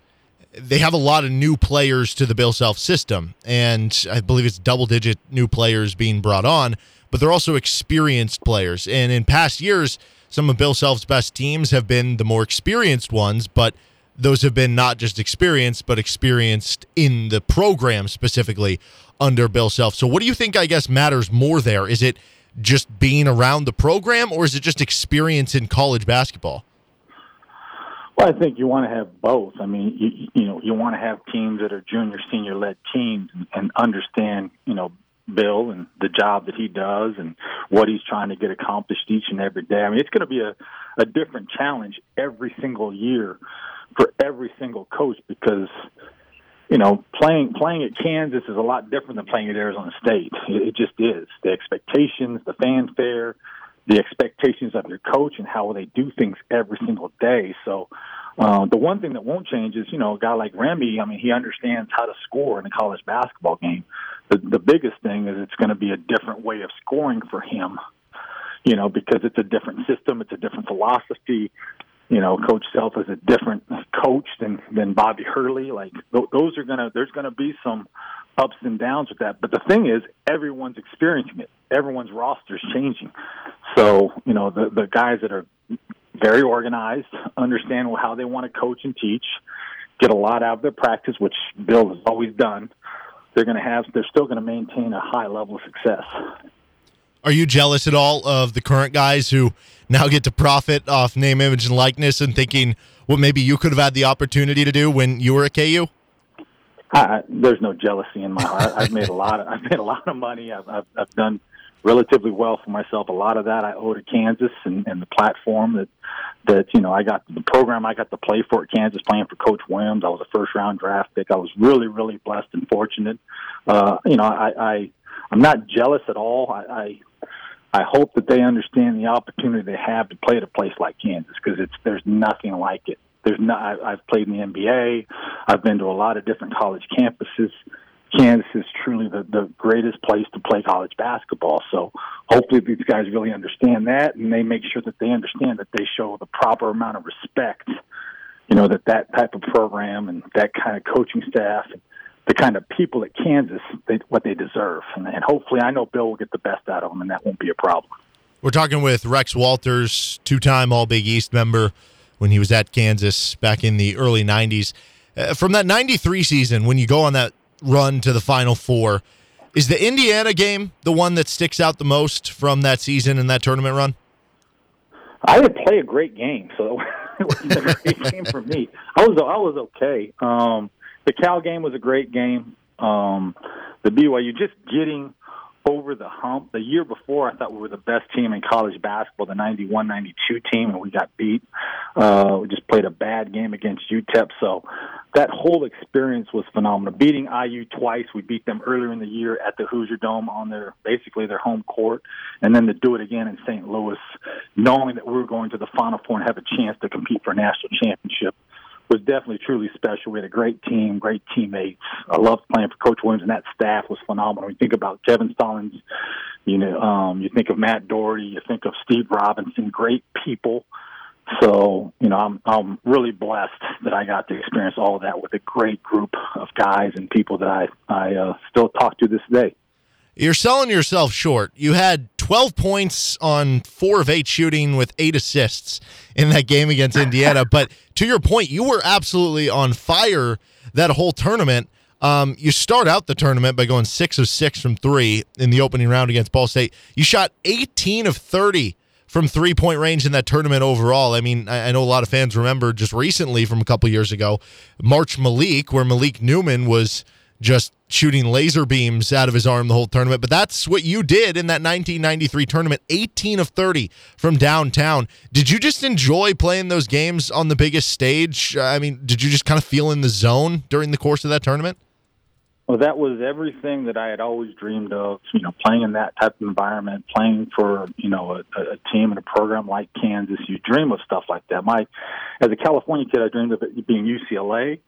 they have a lot of new players to the Bill Self system, and I believe it's double digit new players being brought on, but they're also experienced players. And in past years, some of Bill Self's best teams have been the more experienced ones, but those have been not just experienced, but experienced in the program specifically under Bill Self. So, what do you think, I guess, matters more there? Is it just being around the program, or is it just experience in college basketball? Well, I think you want to have both. I mean, you, you know, you want to have teams that are junior, senior led teams and, and understand, you know, Bill and the job that he does and what he's trying to get accomplished each and every day. I mean, it's going to be a, a different challenge every single year for every single coach because, you know, playing playing at Kansas is a lot different than playing at Arizona State. It, just is. The expectations, the fanfare, the expectations of your coach and how they do things every single day. So uh, the one thing that won't change is, you know, a guy like Remy, I mean, he understands how to score in a college basketball game. The, the biggest thing is it's going to be a different way of scoring for him, you know, because it's a different system, it's a different philosophy. You know, Coach Self is a different coach than than Bobby Hurley. Like th- those are gonna, there's gonna be some ups and downs with that. But the thing is, everyone's experiencing it. Everyone's roster is changing. So, you know, the, the guys that are very organized, understand how they want to coach and teach, get a lot out of their practice, which Bill has always done. They're going to have, they're still going to maintain a high level of success. Are you jealous at all of the current guys who now get to profit off name, image, and likeness and thinking what maybe you could have had the opportunity to do when you were at KU? I, there's no jealousy in my heart. I've made a lot. Of, I've made a lot of money. I've, I've, I've done relatively well for myself. A lot of that I owe to Kansas and, and the platform that that you know I got the program I got to play for at Kansas, playing for Coach Williams. I was a first round draft pick. I was really really blessed and fortunate. Uh, you know, I, I I'm not jealous at all. I, I I hope that they understand the opportunity they have to play at a place like Kansas because it's there's nothing like it. There's not. I, I've played in the NBA. I've been to a lot of different college campuses. Kansas is truly the, the greatest place to play college basketball. So hopefully these guys really understand that and they make sure that they understand that they show the proper amount of respect. You know that that type of program and that kind of coaching staff, and the kind of people at Kansas, they, what they deserve, and, and hopefully I know Bill will get the best out of them, and that won't be a problem. We're talking with Rex Walters, two-time All Big East member when he was at Kansas back in the early '90s. Uh, from that '93 season, when you go on that run to the Final Four. Is the Indiana game the one that sticks out the most from that season and that tournament run? I didn't play a great game, so it wasn't a great game for me. I was I was okay. Um, the Cal game was a great game. Um, the BYU just getting over the hump. The year before, I thought we were the best team in college basketball, the 91 92 team, and we got beat. Uh, we just played a bad game against UTEP. So that whole experience was phenomenal. Beating IU twice, we beat them earlier in the year at the Hoosier Dome on their basically their home court, and then to do it again in St. Louis, knowing that we were going to the Final Four and have a chance to compete for a national championship was definitely truly special. We had a great team, great teammates. I loved playing for Coach Williams, and that staff was phenomenal. You think about Kevin Stallings, you know, um, you think of Matt Doherty, you think of Steve Robinson, great people. So, you know, I'm I'm really blessed that I got to experience all of that with a great group of guys and people that I I uh, still talk to this day. You're selling yourself short. You had 12 points on four of eight shooting with eight assists in that game against Indiana. but to your point, you were absolutely on fire that whole tournament. Um, you start out the tournament by going six of six from three in the opening round against Ball State. You shot 18 of 30 from three point range in that tournament overall. I mean, I, know a lot of fans remember just recently from a couple years ago, March Malik, where Malik Newman was just shooting laser beams out of his arm the whole tournament. But that's what you did in that 1993 tournament 18 of 30 from downtown. Did you just enjoy playing those games on the biggest stage? I mean, did you just kind of feel in the zone during the course of that tournament? Well, that was everything that I had always dreamed of. You know, playing in that type of environment, playing for you know a, a team and a program like Kansas. You dream of stuff like that. My, as a California kid, I dreamed of it being UCLA,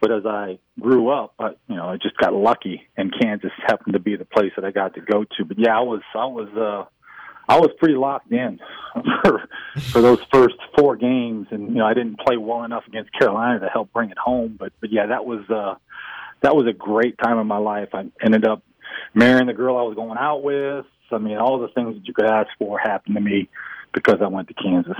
but as I grew up, I, you know, I just got lucky, and Kansas happened to be the place that I got to go to. But yeah, I was, I was, uh, I was pretty locked in for for those first four games, and you know, I didn't play well enough against Carolina to help bring it home. But but yeah, that was. uh that was a great time in my life. I ended up marrying the girl I was going out with. I mean, all the things that you could ask for happened to me because I went to Kansas.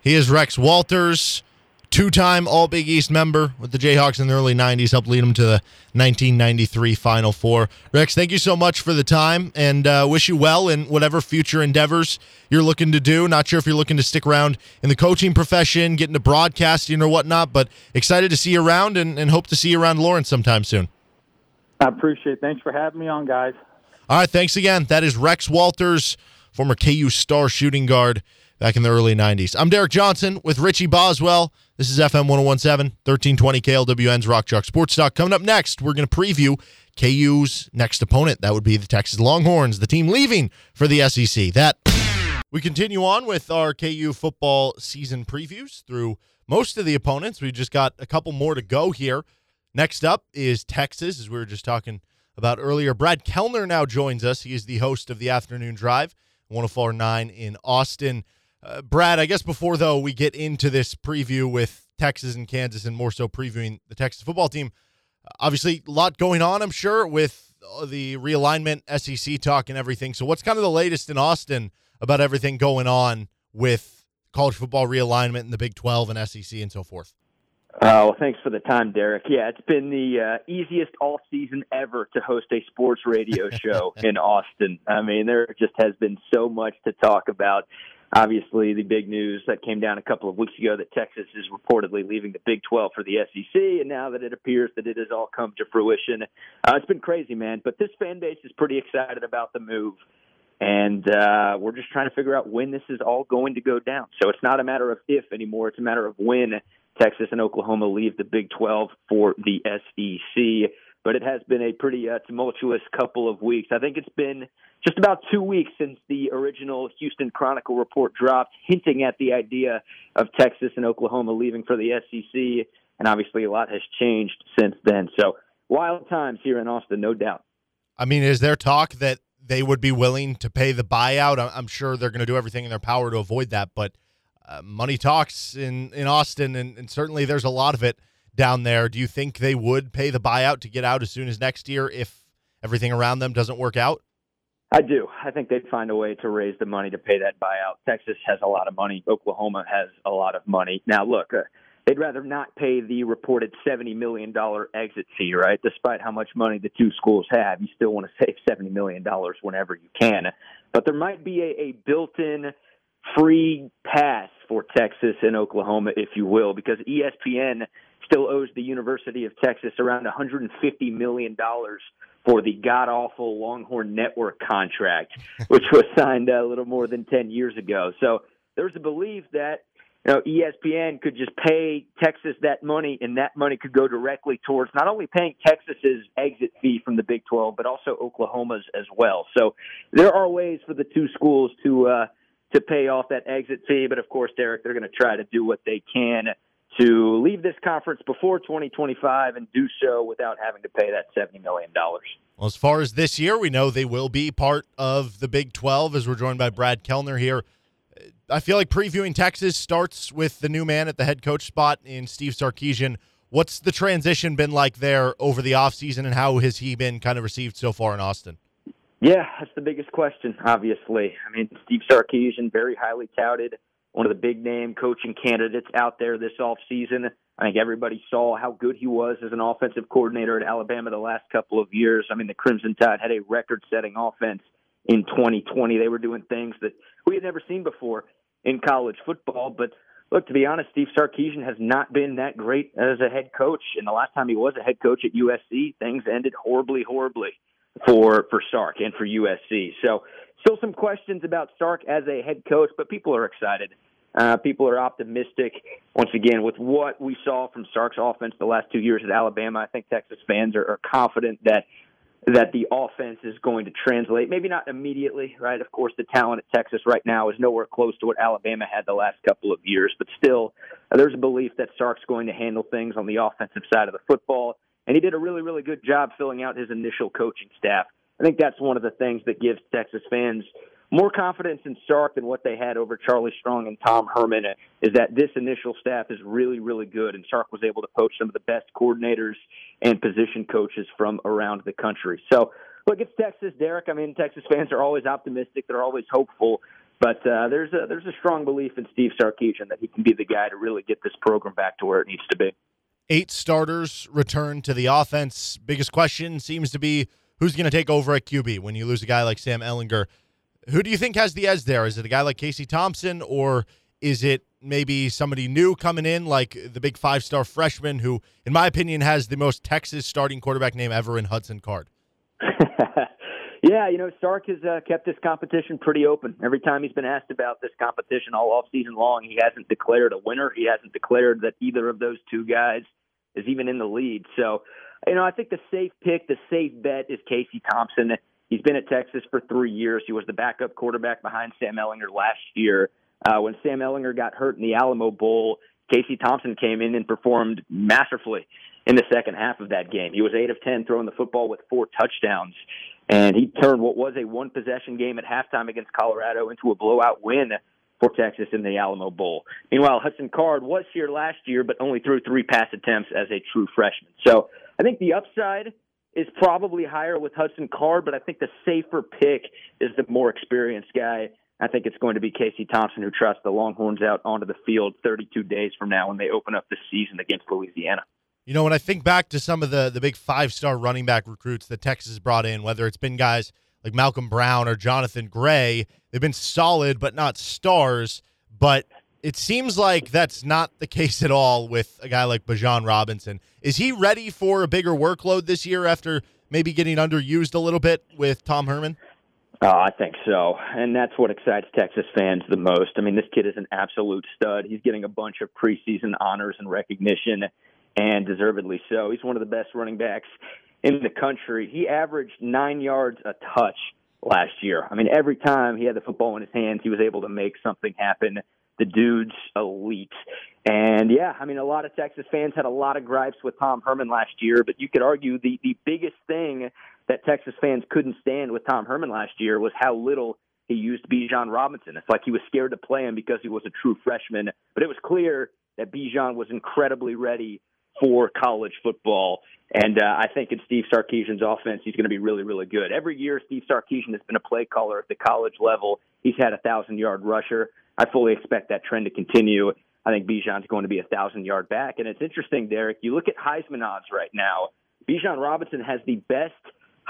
He is Rex Walters two-time All Big East member with the Jayhawks in the early '90s, helped lead them to the 1993 Final Four. Rex, thank you so much for the time, and uh, wish you well in whatever future endeavors you're looking to do. Not sure if you're looking to stick around in the coaching profession, get into broadcasting or whatnot, but excited to see you around, and, and hope to see you around Lawrence sometime soon. I appreciate. it. Thanks for having me on, guys. All right, thanks again. That is Rex Walters, former KU star shooting guard back in the early 90s. I'm Derek Johnson with Richie Boswell. This is FM 1017, 1320 KLWN's Rock Chalk Sports Talk. Coming up next, we're going to preview KU's next opponent. That would be the Texas Longhorns, the team leaving for the SEC. That we continue on with our KU football season previews through most of the opponents. We've just got a couple more to go here. Next up is Texas, as we were just talking about earlier. Brad Kellner now joins us. He is the host of the afternoon drive, 1049 in Austin. Uh, Brad, I guess before though we get into this preview with Texas and Kansas, and more so previewing the Texas football team, obviously a lot going on. I'm sure with the realignment, SEC talk, and everything. So, what's kind of the latest in Austin about everything going on with college football realignment and the Big 12 and SEC and so forth? Oh, well, thanks for the time, Derek. Yeah, it's been the uh, easiest off season ever to host a sports radio show in Austin. I mean, there just has been so much to talk about obviously the big news that came down a couple of weeks ago that Texas is reportedly leaving the Big 12 for the SEC, and now that it appears that it has all come to fruition, uh, it's been crazy, man. But this fan base is pretty excited about the move. And uh, we're just trying to figure out when this is all going to go down. So it's not a matter of if anymore; it's a matter of when Texas and Oklahoma leave the Big 12 for the SEC. But it has been a pretty uh, tumultuous couple of weeks. I think it's been just about two weeks since the original Houston Chronicle report dropped, hinting at the idea of Texas and Oklahoma leaving for the SEC. And obviously, a lot has changed since then. So, wild times here in Austin, no doubt. I mean, is there talk that they would be willing to pay the buyout? I'm sure they're going to do everything in their power to avoid that, but uh, money talks in in Austin, and, and certainly there's a lot of it down there. Do you think they would pay the buyout to get out as soon as next year if everything around them doesn't work out? I do. I think they'd find a way to raise the money to pay that buyout. Texas has a lot of money. Oklahoma has a lot of money. Now, look, uh, they'd rather not pay the reported $70 million exit fee, right? Despite how much money the two schools have, you still want to save $70 million whenever you can. But there might be a, a built in free pass for Texas and Oklahoma, if you will, because ESPN still owes the University of Texas around $150 million for the god awful Longhorn Network contract, which was signed a little more than 10 years ago. So there's a belief that you know, ESPN could just pay Texas that money, and that money could go directly towards not only paying Texas's exit fee from the Big 12, but also Oklahoma's as well. So there are ways for the two schools to uh, to pay off that exit fee, but of course, Derek, they're going to try to do what they can to leave this conference before 2025 and do so without having to pay that $70 million. Well, as far as this year, we know they will be part of the Big 12 as we're joined by Brad Kellner here. I feel like previewing Texas starts with the new man at the head coach spot in Steve Sarkisian. What's the transition been like there over the offseason, and how has he been kind of received so far in Austin? Yeah, that's the biggest question, obviously. I mean, Steve Sarkisian, very highly touted, one of the big name coaching candidates out there this offseason. I think everybody saw how good he was as an offensive coordinator at Alabama the last couple of years. I mean, the Crimson Tide had a record setting offense in 2020. They were doing things that we had never seen before in college football. But look, to be honest, Steve Sarkisian has not been that great as a head coach. And the last time he was a head coach at USC, things ended horribly, horribly for for Sark and for USC. So still some questions about Sark as a head coach, but people are excited. Uh, people are optimistic. Once again, with what we saw from Sark's offense the last two years at Alabama, I think Texas fans are, are confident that that the offense is going to translate. Maybe not immediately, right? Of course, the talent at Texas right now is nowhere close to what Alabama had the last couple of years, but still, there's a belief that Sark's going to handle things on the offensive side of the football. And he did a really, really good job filling out his initial coaching staff. I think that's one of the things that gives Texas fans more confidence in Sark than what they had over Charlie Strong and Tom Herman is that this initial staff is really, really good, and Sark was able to poach some of the best coordinators and position coaches from around the country. So, look, it's Texas, Derek. I mean, Texas fans are always optimistic; they're always hopeful. But uh, there's a there's a strong belief in Steve Sarkisian that he can be the guy to really get this program back to where it needs to be. Eight starters return to the offense. Biggest question seems to be who's going to take over at QB when you lose a guy like Sam Ehlinger. Who do you think has the edge there? Is it a guy like Casey Thompson, or is it maybe somebody new coming in, like the big five star freshman who, in my opinion, has the most Texas starting quarterback name ever in Hudson Card? yeah, you know, Sark has uh, kept this competition pretty open. Every time he's been asked about this competition all off season long, he hasn't declared a winner. He hasn't declared that either of those two guys is even in the lead. So, you know, I think the safe pick, the safe bet is Casey Thompson. He's been at Texas for three years. He was the backup quarterback behind Sam Ehlinger last year. Uh, when Sam Ehlinger got hurt in the Alamo Bowl, Casey Thompson came in and performed masterfully in the second half of that game. He was 8 of 10 throwing the football with four touchdowns. And he turned what was a one possession game at halftime against Colorado into a blowout win for Texas in the Alamo Bowl. Meanwhile, Hudson Card was here last year, but only threw three pass attempts as a true freshman. So I think the upside is probably higher with Hudson Card, but I think the safer pick is the more experienced guy. I think it's going to be Casey Thompson who trusts the Longhorns out onto the field 32 days from now when they open up the season against Louisiana. You know, when I think back to some of the the big five star running back recruits that Texas brought in, whether it's been guys like Malcolm Brown or Jonathan Gray, they've been solid but not stars. But it seems like that's not the case at all with a guy like Bijan Robinson. Is he ready for a bigger workload this year after maybe getting underused a little bit with Tom Herman? Oh, I think so. And that's what excites Texas fans the most. I mean, this kid is an absolute stud. He's getting a bunch of preseason honors and recognition, and deservedly so. He's one of the best running backs in the country. He averaged nine yards a touch last year. I mean, every time he had the football in his hands, he was able to make something happen. The dude's elite. And yeah, I mean, a lot of Texas fans had a lot of gripes with Tom Herman last year, but you could argue the, the biggest thing that Texas fans couldn't stand with Tom Herman last year was how little he used Bijan Robinson. It's like he was scared to play him because he was a true freshman, but it was clear that Bijan was incredibly ready for college football. And uh, I think in Steve Sarkisian's offense, he's going to be really, really good. Every year, Steve Sarkisian has been a play caller at the college level. He's had a thousand yard rusher. I fully expect that trend to continue. I think Bijan's going to be a thousand yard back. And it's interesting, Derek. You look at Heisman odds right now. Bijan Robinson has the best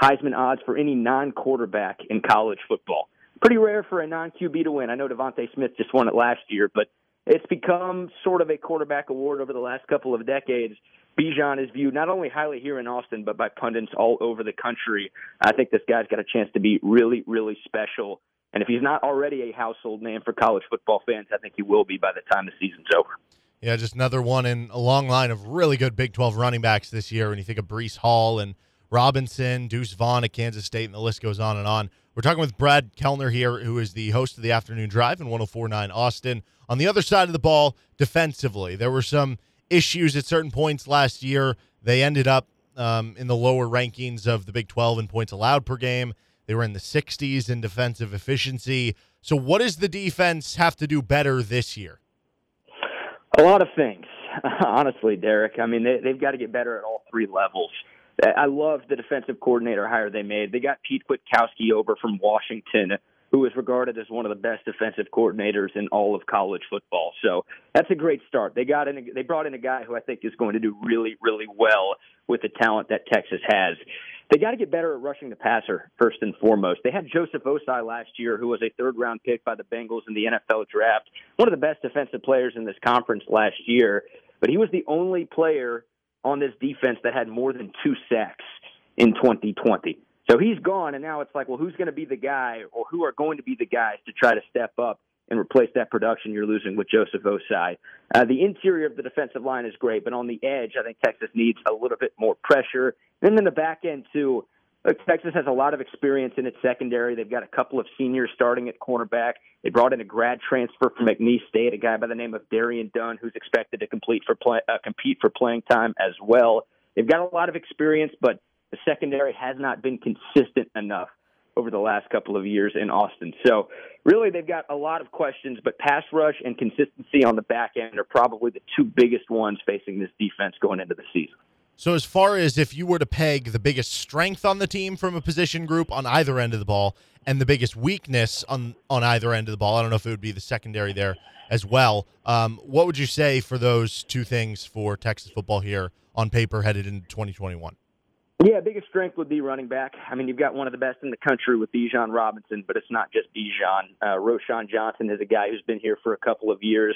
Heisman odds for any non quarterback in college football. Pretty rare for a non QB to win. I know DeVonta Smith just won it last year, but it's become sort of a quarterback award over the last couple of decades. Bijan is viewed not only highly here in Austin, but by pundits all over the country. I think this guy's got a chance to be really, really special. And if he's not already a household name for college football fans, I think he will be by the time the season's over. Yeah, just another one in a long line of really good Big 12 running backs this year. When you think of Breece Hall and Robinson, Deuce Vaughn at Kansas State, and the list goes on and on. We're talking with Brad Kellner here, who is the host of the afternoon drive in 1049 Austin. On the other side of the ball, defensively, there were some issues at certain points last year. They ended up um, in the lower rankings of the Big 12 in points allowed per game. They were in the 60s in defensive efficiency. So, what does the defense have to do better this year? A lot of things, honestly, Derek. I mean, they, they've got to get better at all three levels. I love the defensive coordinator hire they made. They got Pete Kwiatkowski over from Washington, who is regarded as one of the best defensive coordinators in all of college football. So that's a great start. They got in. They brought in a guy who I think is going to do really, really well with the talent that Texas has. They got to get better at rushing the passer first and foremost. They had Joseph Ossai last year, who was a third round pick by the Bengals in the NFL draft, one of the best defensive players in this conference last year. But he was the only player on this defense that had more than two sacks in 2020. So he's gone, and now it's like, well, who's going to be the guy, or who are going to be the guys to try to step up and replace that production you're losing with Joseph Ossai? Uh, the interior of the defensive line is great, but on the edge, I think Texas needs a little bit more pressure. And then the back end too. Texas has a lot of experience in its secondary. They've got a couple of seniors starting at cornerback. They brought in a grad transfer from McNeese State, a guy by the name of Darion Dunn, who's expected to complete for play, uh, compete for playing time as well. They've got a lot of experience, but the secondary has not been consistent enough over the last couple of years in Austin. So, really, they've got a lot of questions, but pass rush and consistency on the back end are probably the two biggest ones facing this defense going into the season. So, as far as if you were to peg the biggest strength on the team from a position group on either end of the ball, and the biggest weakness on on either end of the ball, I don't know if it would be the secondary there as well. Um, what would you say for those two things for Texas football here on paper headed into 2021? Yeah, biggest strength would be running back. I mean, you've got one of the best in the country with Bijan Robinson, but it's not just Bijan. Uh, Roschon Johnson is a guy who's been here for a couple of years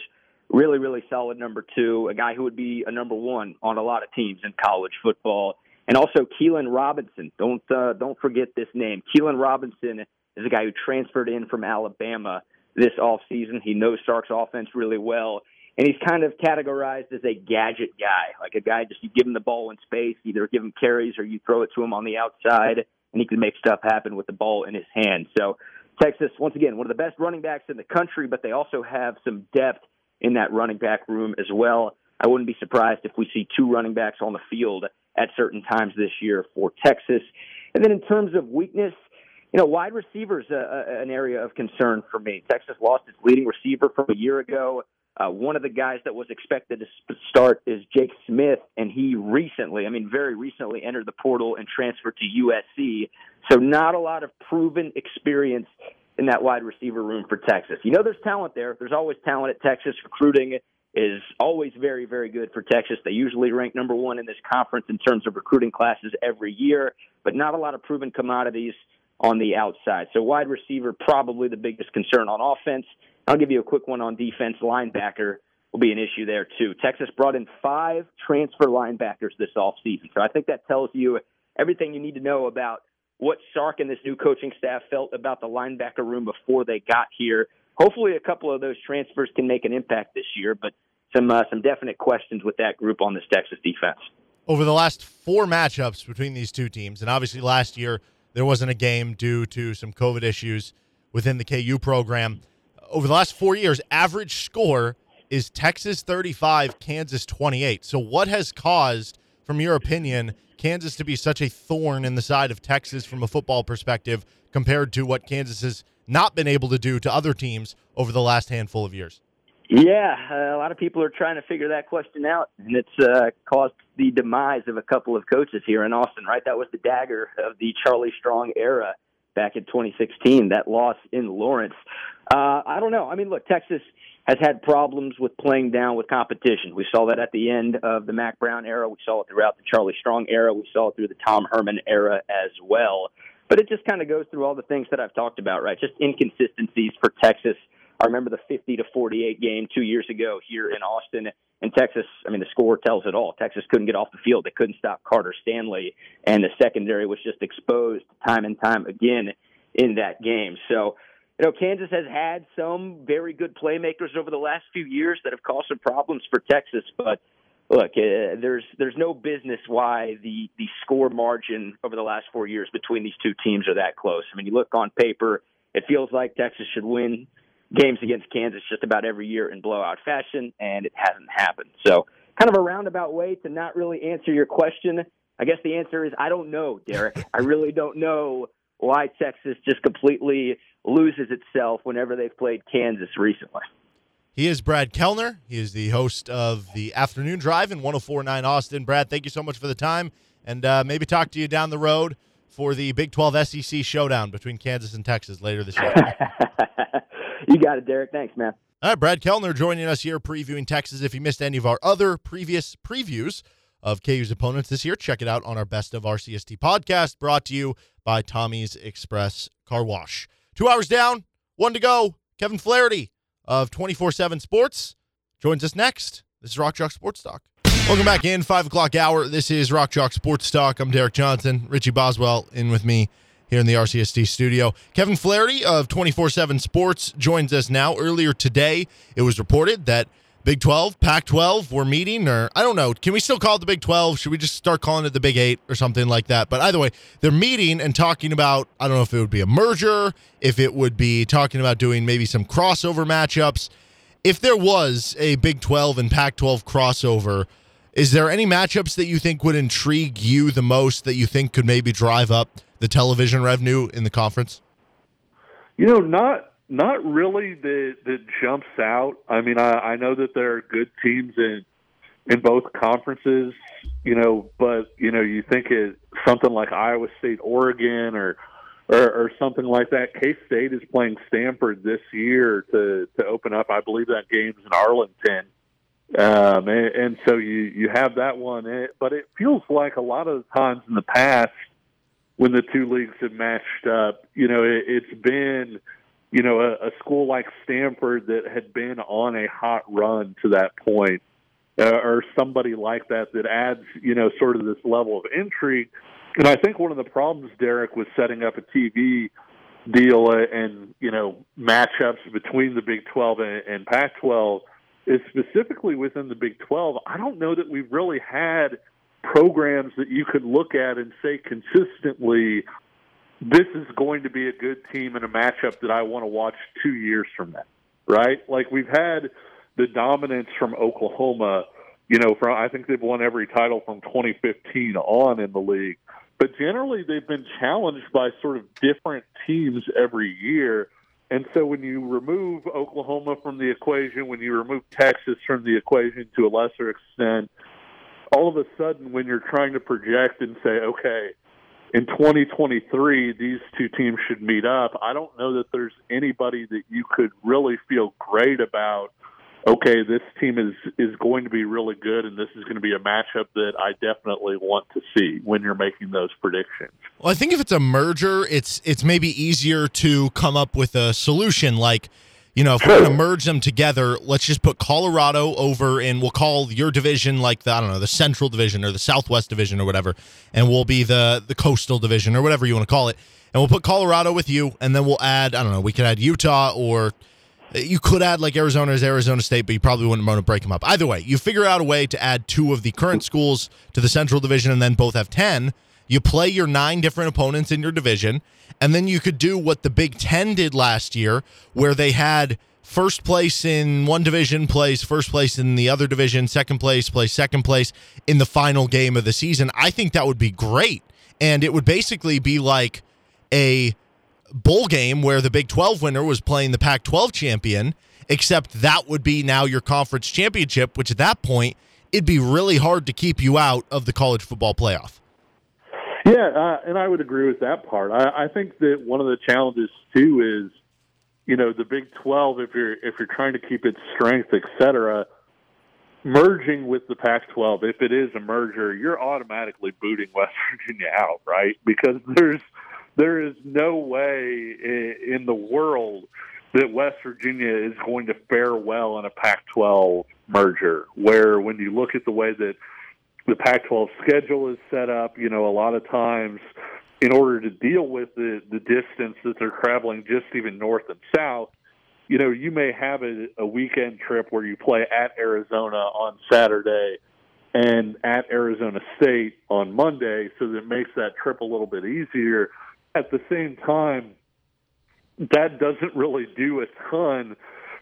really, really solid number two, a guy who would be a number one on a lot of teams in college football. And also Keilan Robinson. Don't uh, don't forget this name. Keilan Robinson is a guy who transferred in from Alabama this off season. He knows Sark's offense really well. And he's kind of categorized as a gadget guy, like a guy just you give him the ball in space, either give him carries or you throw it to him on the outside, and he can make stuff happen with the ball in his hand. So Texas, once again, one of the best running backs in the country, but they also have some depth in that running back room as well. I wouldn't be surprised if we see two running backs on the field at certain times this year for Texas. And then in terms of weakness, you know, wide receivers uh, uh, an area of concern for me. Texas lost its leading receiver from a year ago. Uh, one of the guys that was expected to start is Jake Smith, and he recently, I mean, very recently entered the portal and transferred to USC. So, not a lot of proven experience in that wide receiver room for Texas. You know, there's talent there. There's always talent at Texas. Recruiting is always very, very good for Texas. They usually rank number one in this conference in terms of recruiting classes every year, but not a lot of proven commodities on the outside. So, wide receiver, probably the biggest concern on offense. I'll give you a quick one on defense. Linebacker will be an issue there, too. Texas brought in five transfer linebackers this offseason. So, I think that tells you everything you need to know about what Sark and this new coaching staff felt about the linebacker room before they got here. Hopefully, a couple of those transfers can make an impact this year, but some uh, some definite questions with that group on this Texas defense. Over the last four matchups between these two teams, and obviously last year there wasn't a game due to some COVID issues within the KU program. Over the last four years, average score is Texas 35, Kansas 28. So, what has caused, from your opinion, Kansas to be such a thorn in the side of Texas from a football perspective compared to what Kansas has not been able to do to other teams over the last handful of years? Yeah, uh, a lot of people are trying to figure that question out, and it's uh, caused the demise of a couple of coaches here in Austin. Right, that was the dagger of the Charlie Strong era back in 2016. That loss in Lawrence. Uh, I don't know. I mean, look, Texas has had problems with playing down with competition. We saw that at the end of the Mack Brown era. We saw it throughout the Charlie Strong era. We saw it through the Tom Herman era as well. But it just kind of goes through all the things that I've talked about, right? Just inconsistencies for Texas. I remember the 50 to 48 game two years ago here in Austin. And Texas, I mean, the score tells it all. Texas couldn't get off the field. They couldn't stop Carter Stanley. And the secondary was just exposed time and time again in that game. So, you know, Kansas has had some very good playmakers over the last few years that have caused some problems for Texas, but look, uh, there's there's no business why the the score margin over the last four years between these two teams are that close. I mean, you look on paper, it feels like Texas should win games against Kansas just about every year in blowout fashion, and it hasn't happened. So, kind of a roundabout way to not really answer your question. I guess the answer is I don't know, Derek. I really don't know why Texas just completely loses itself whenever they've played Kansas recently. He is Brad Kellner. He is the host of the Afternoon Drive in 1049 Austin. Brad, thank you so much for the time, and uh, maybe talk to you down the road for the Big 12 SEC showdown between Kansas and Texas later this year. you got it, Derek. Thanks, man. All right, Brad Kellner joining us here previewing Texas. If you missed any of our other previous previews of KU's opponents this year, check it out on our Best of RCST podcast brought to you by Tommy's Express Car Wash. Two hours down, one to go. Kevin Flaherty of 24 7 Sports joins us next. This is Rock Chalk Sports Talk. Welcome back in, 5 o'clock hour. This is Rock Chalk Sports Talk. I'm Derek Johnson. Richie Boswell in with me here in the RCST studio. Kevin Flaherty of 24 7 Sports joins us now. Earlier today, it was reported that Big 12, Pac 12 were meeting, or I don't know. Can we still call it the Big 12? Should we just start calling it the Big 8 or something like that? But either way, they're meeting and talking about, I don't know if it would be a merger, if it would be talking about doing maybe some crossover matchups. If there was a Big 12 and Pac 12 crossover, is there any matchups that you think would intrigue you the most that you think could maybe drive up the television revenue in the conference? You know, not not really that that jumps out. I mean, I, I know that there are good teams in in both conferences, you know, but you know, you think it something like Iowa State, Oregon, or or, or something like that. K State is playing Stanford this year to to open up. I believe that game's in Arlington. Um, and, and so you you have that one, but it feels like a lot of the times in the past when the two leagues have matched up, you know, it, it's been you know, a, a school like Stanford that had been on a hot run to that point, uh, or somebody like that that adds, you know, sort of this level of intrigue. And I think one of the problems, Derek, was setting up a TV deal uh, and, you know, matchups between the Big 12 and, and Pac 12 is specifically within the Big 12. I don't know that we've really had programs that you could look at and say consistently this is going to be a good team in a matchup that I want to watch two years from now, right? Like we've had the dominance from Oklahoma, you know, from I think they've won every title from 2015 on in the league, but generally they've been challenged by sort of different teams every year. And so when you remove Oklahoma from the equation, when you remove Texas from the equation to a lesser extent, all of a sudden when you're trying to project and say, okay, in 2023, these two teams should meet up. I don't know that there's anybody that you could really feel great about. Okay, this team is is going to be really good, and this is going to be a matchup that I definitely want to see when you're making those predictions. Well, I think if it's a merger, it's it's maybe easier to come up with a solution. Like you know, if we're going to merge them together, let's just put Colorado over and we'll call your division like the, I don't know, the Central Division or the Southwest Division or whatever, and we'll be the the Coastal Division or whatever you want to call it. And we'll put Colorado with you, and then we'll add, I don't know, we could add Utah or you could add like Arizona as Arizona State, but you probably wouldn't want to break them up. Either way, you figure out a way to add two of the current schools to the Central Division and then both have 10. You play your nine different opponents in your division, and then you could do what the Big Ten did last year, where they had first place in one division plays first place in the other division, second place plays second place in the final game of the season. I think that would be great. And it would basically be like a bowl game where the Big 12 winner was playing the Pac 12 champion, except that would be now your conference championship, which at that point, it'd be really hard to keep you out of the college football playoff. Yeah, uh, and I would agree with that part. I, I think that one of the challenges too is, you know, the Big Twelve. If you're if you're trying to keep its strength, et cetera, merging with the Pac-12, if it is a merger, you're automatically booting West Virginia out, right? Because there's there is no way in the world that West Virginia is going to fare well in a Pac 12 merger, where when you look at the way that the Pac 12 schedule is set up, you know, a lot of times in order to deal with the, the distance that they're traveling just even north and south, you know, you may have a, a weekend trip where you play at Arizona on Saturday and at Arizona State on Monday, so that it makes that trip a little bit easier at the same time, that doesn't really do a ton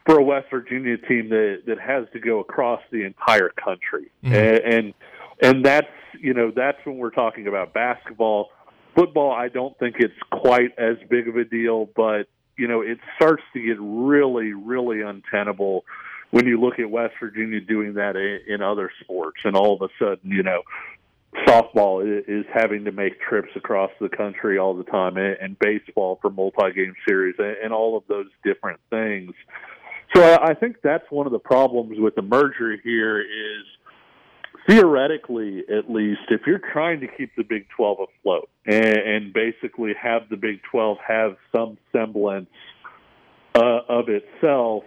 for a West Virginia team that that has to go across the entire country, mm-hmm. and, and and that's you know that's when we're talking about basketball. Football, I don't think it's quite as big of a deal, but you know it starts to get really, really untenable when you look at West Virginia doing that in other sports, and all of a sudden, you know, softball is having to make trips across the country all the time, and baseball for multi-game series, and all of those different things. So I think that's one of the problems with the merger here is theoretically, at least, if you're trying to keep the Big 12 afloat and, and basically have the Big 12 have some semblance uh, of itself,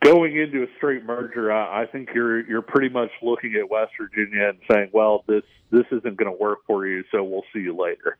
going into a straight merger, I, I think you're you're pretty much looking at West Virginia and saying, "Well, this this isn't going to work for you, so we'll see you later."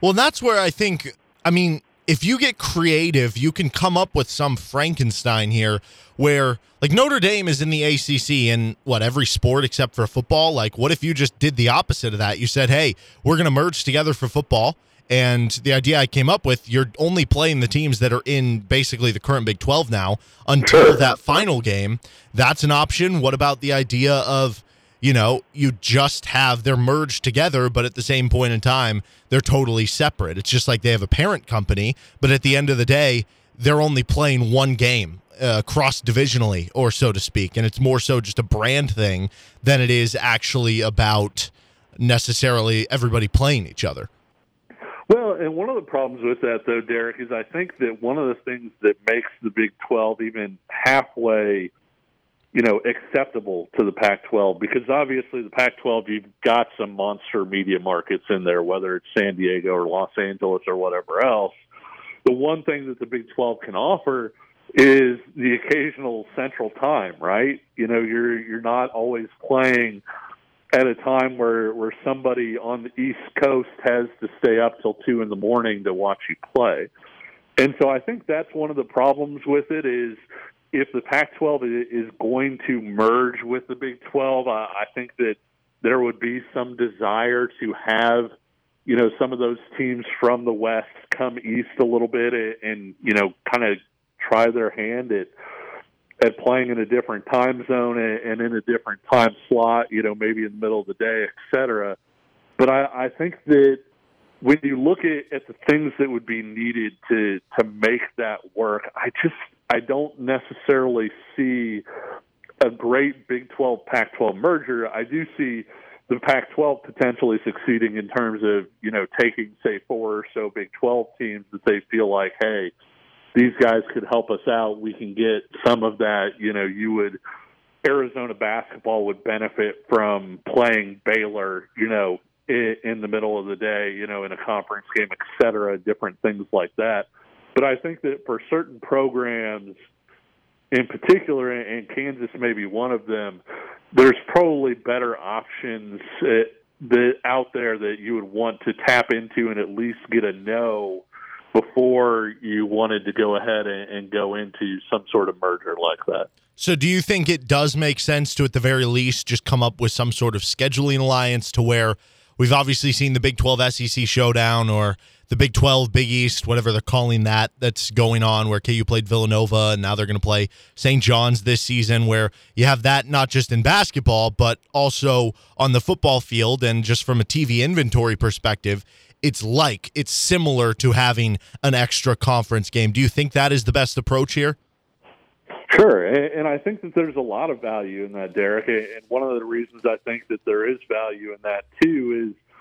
Well, that's where I think. I mean, if you get creative, you can come up with some Frankenstein here where like Notre Dame is in the ACC in what every sport except for football. Like, what if you just did the opposite of that? You said, "Hey, we're going to merge together for football." And the idea I came up with, you're only playing the teams that are in basically the current Big 12 now until that final game. That's an option. What about the idea of, you know, you just have they're merged together, but at the same point in time, they're totally separate. It's just like they have a parent company, but at the end of the day, they're only playing one game uh, cross divisionally, or so to speak. And it's more so just a brand thing than it is actually about necessarily everybody playing each other. Well, and one of the problems with that, though, Derek, is I think that one of the things that makes the Big 12 even halfway, you know, acceptable to the Pac 12, because obviously the Pac 12, you've got some monster media markets in there, whether it's San Diego or Los Angeles or whatever else. The one thing that the Big 12 can offer is the occasional central time, right? You know, you're you're not always playing at a time where where somebody on the East Coast has to stay up till two in the morning to watch you play. And so I think that's one of the problems with it is if the Pac-12 is going to merge with the Big 12, I think that there would be some desire to have you know some of those teams from the West come east a little bit and you know kind of try their hand at at playing in a different time zone and in a different time slot, you know, maybe in the middle of the day, et cetera. But I, I think that when you look at, at the things that would be needed to to make that work, I just I don't necessarily see a great Big 12 Pac-12 merger. I do see the Pac-12 potentially succeeding in terms of you know taking say four or so Big 12 teams that they feel like, hey, these guys could help us out. We can get some of that. You know, you would Arizona basketball would benefit from playing Baylor. You know, in, in the middle of the day. You know, in a conference game, et cetera. Different things like that. But I think that for certain programs, in particular, and Kansas may be one of them, there's probably better options that, that out there that you would want to tap into and at least get a no before you wanted to go ahead and, and go into some sort of merger like that. So, do you think it does make sense to, at the very least, just come up with some sort of scheduling alliance to where we've obviously seen the Big 12 SEC showdown or the Big 12 Big East, whatever they're calling that, that's going on, where KU played Villanova and now they're going to play St. John's this season, where you have that not just in basketball, but also on the football field. And just from a TV inventory perspective, it's like, it's similar to having an extra conference game. Do you think that is the best approach here? Sure, and I think that there's a lot of value in that, Derek. And one of the reasons I think that there is value in that too is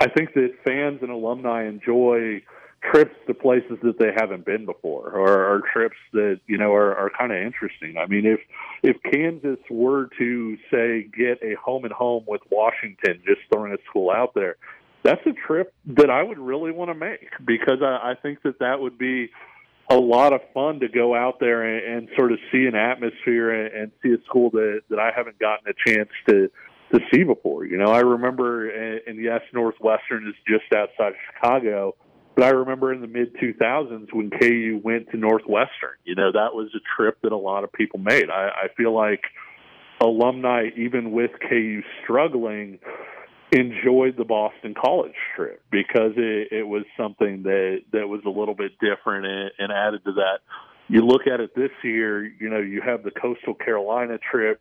I think that fans and alumni enjoy trips to places that they haven't been before, or, or trips that you know are, are kind of interesting. I mean, if if Kansas were to say get a home and home with Washington, just throwing a school out there, that's a trip that I would really want to make because I, I think that that would be a lot of fun to go out there and, and sort of see an atmosphere and, and see a school that that I haven't gotten a chance to to see before. You know, I remember, and, yes, Northwestern is just outside of Chicago, but I remember in the mid 2000s when KU went to Northwestern. You know, that was a trip that a lot of people made. I, I feel like alumni, even with KU struggling, enjoyed the Boston College trip because it, it was something that that was a little bit different and, and added to that. You look at it this year, you know, you have the Coastal Carolina trip.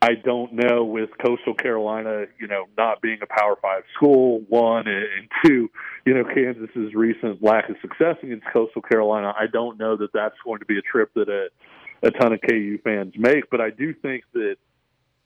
I don't know with Coastal Carolina, you know, not being a Power Five school, one and two, you know, Kansas's recent lack of success against Coastal Carolina. I don't know that that's going to be a trip that a a ton of KU fans make, but I do think that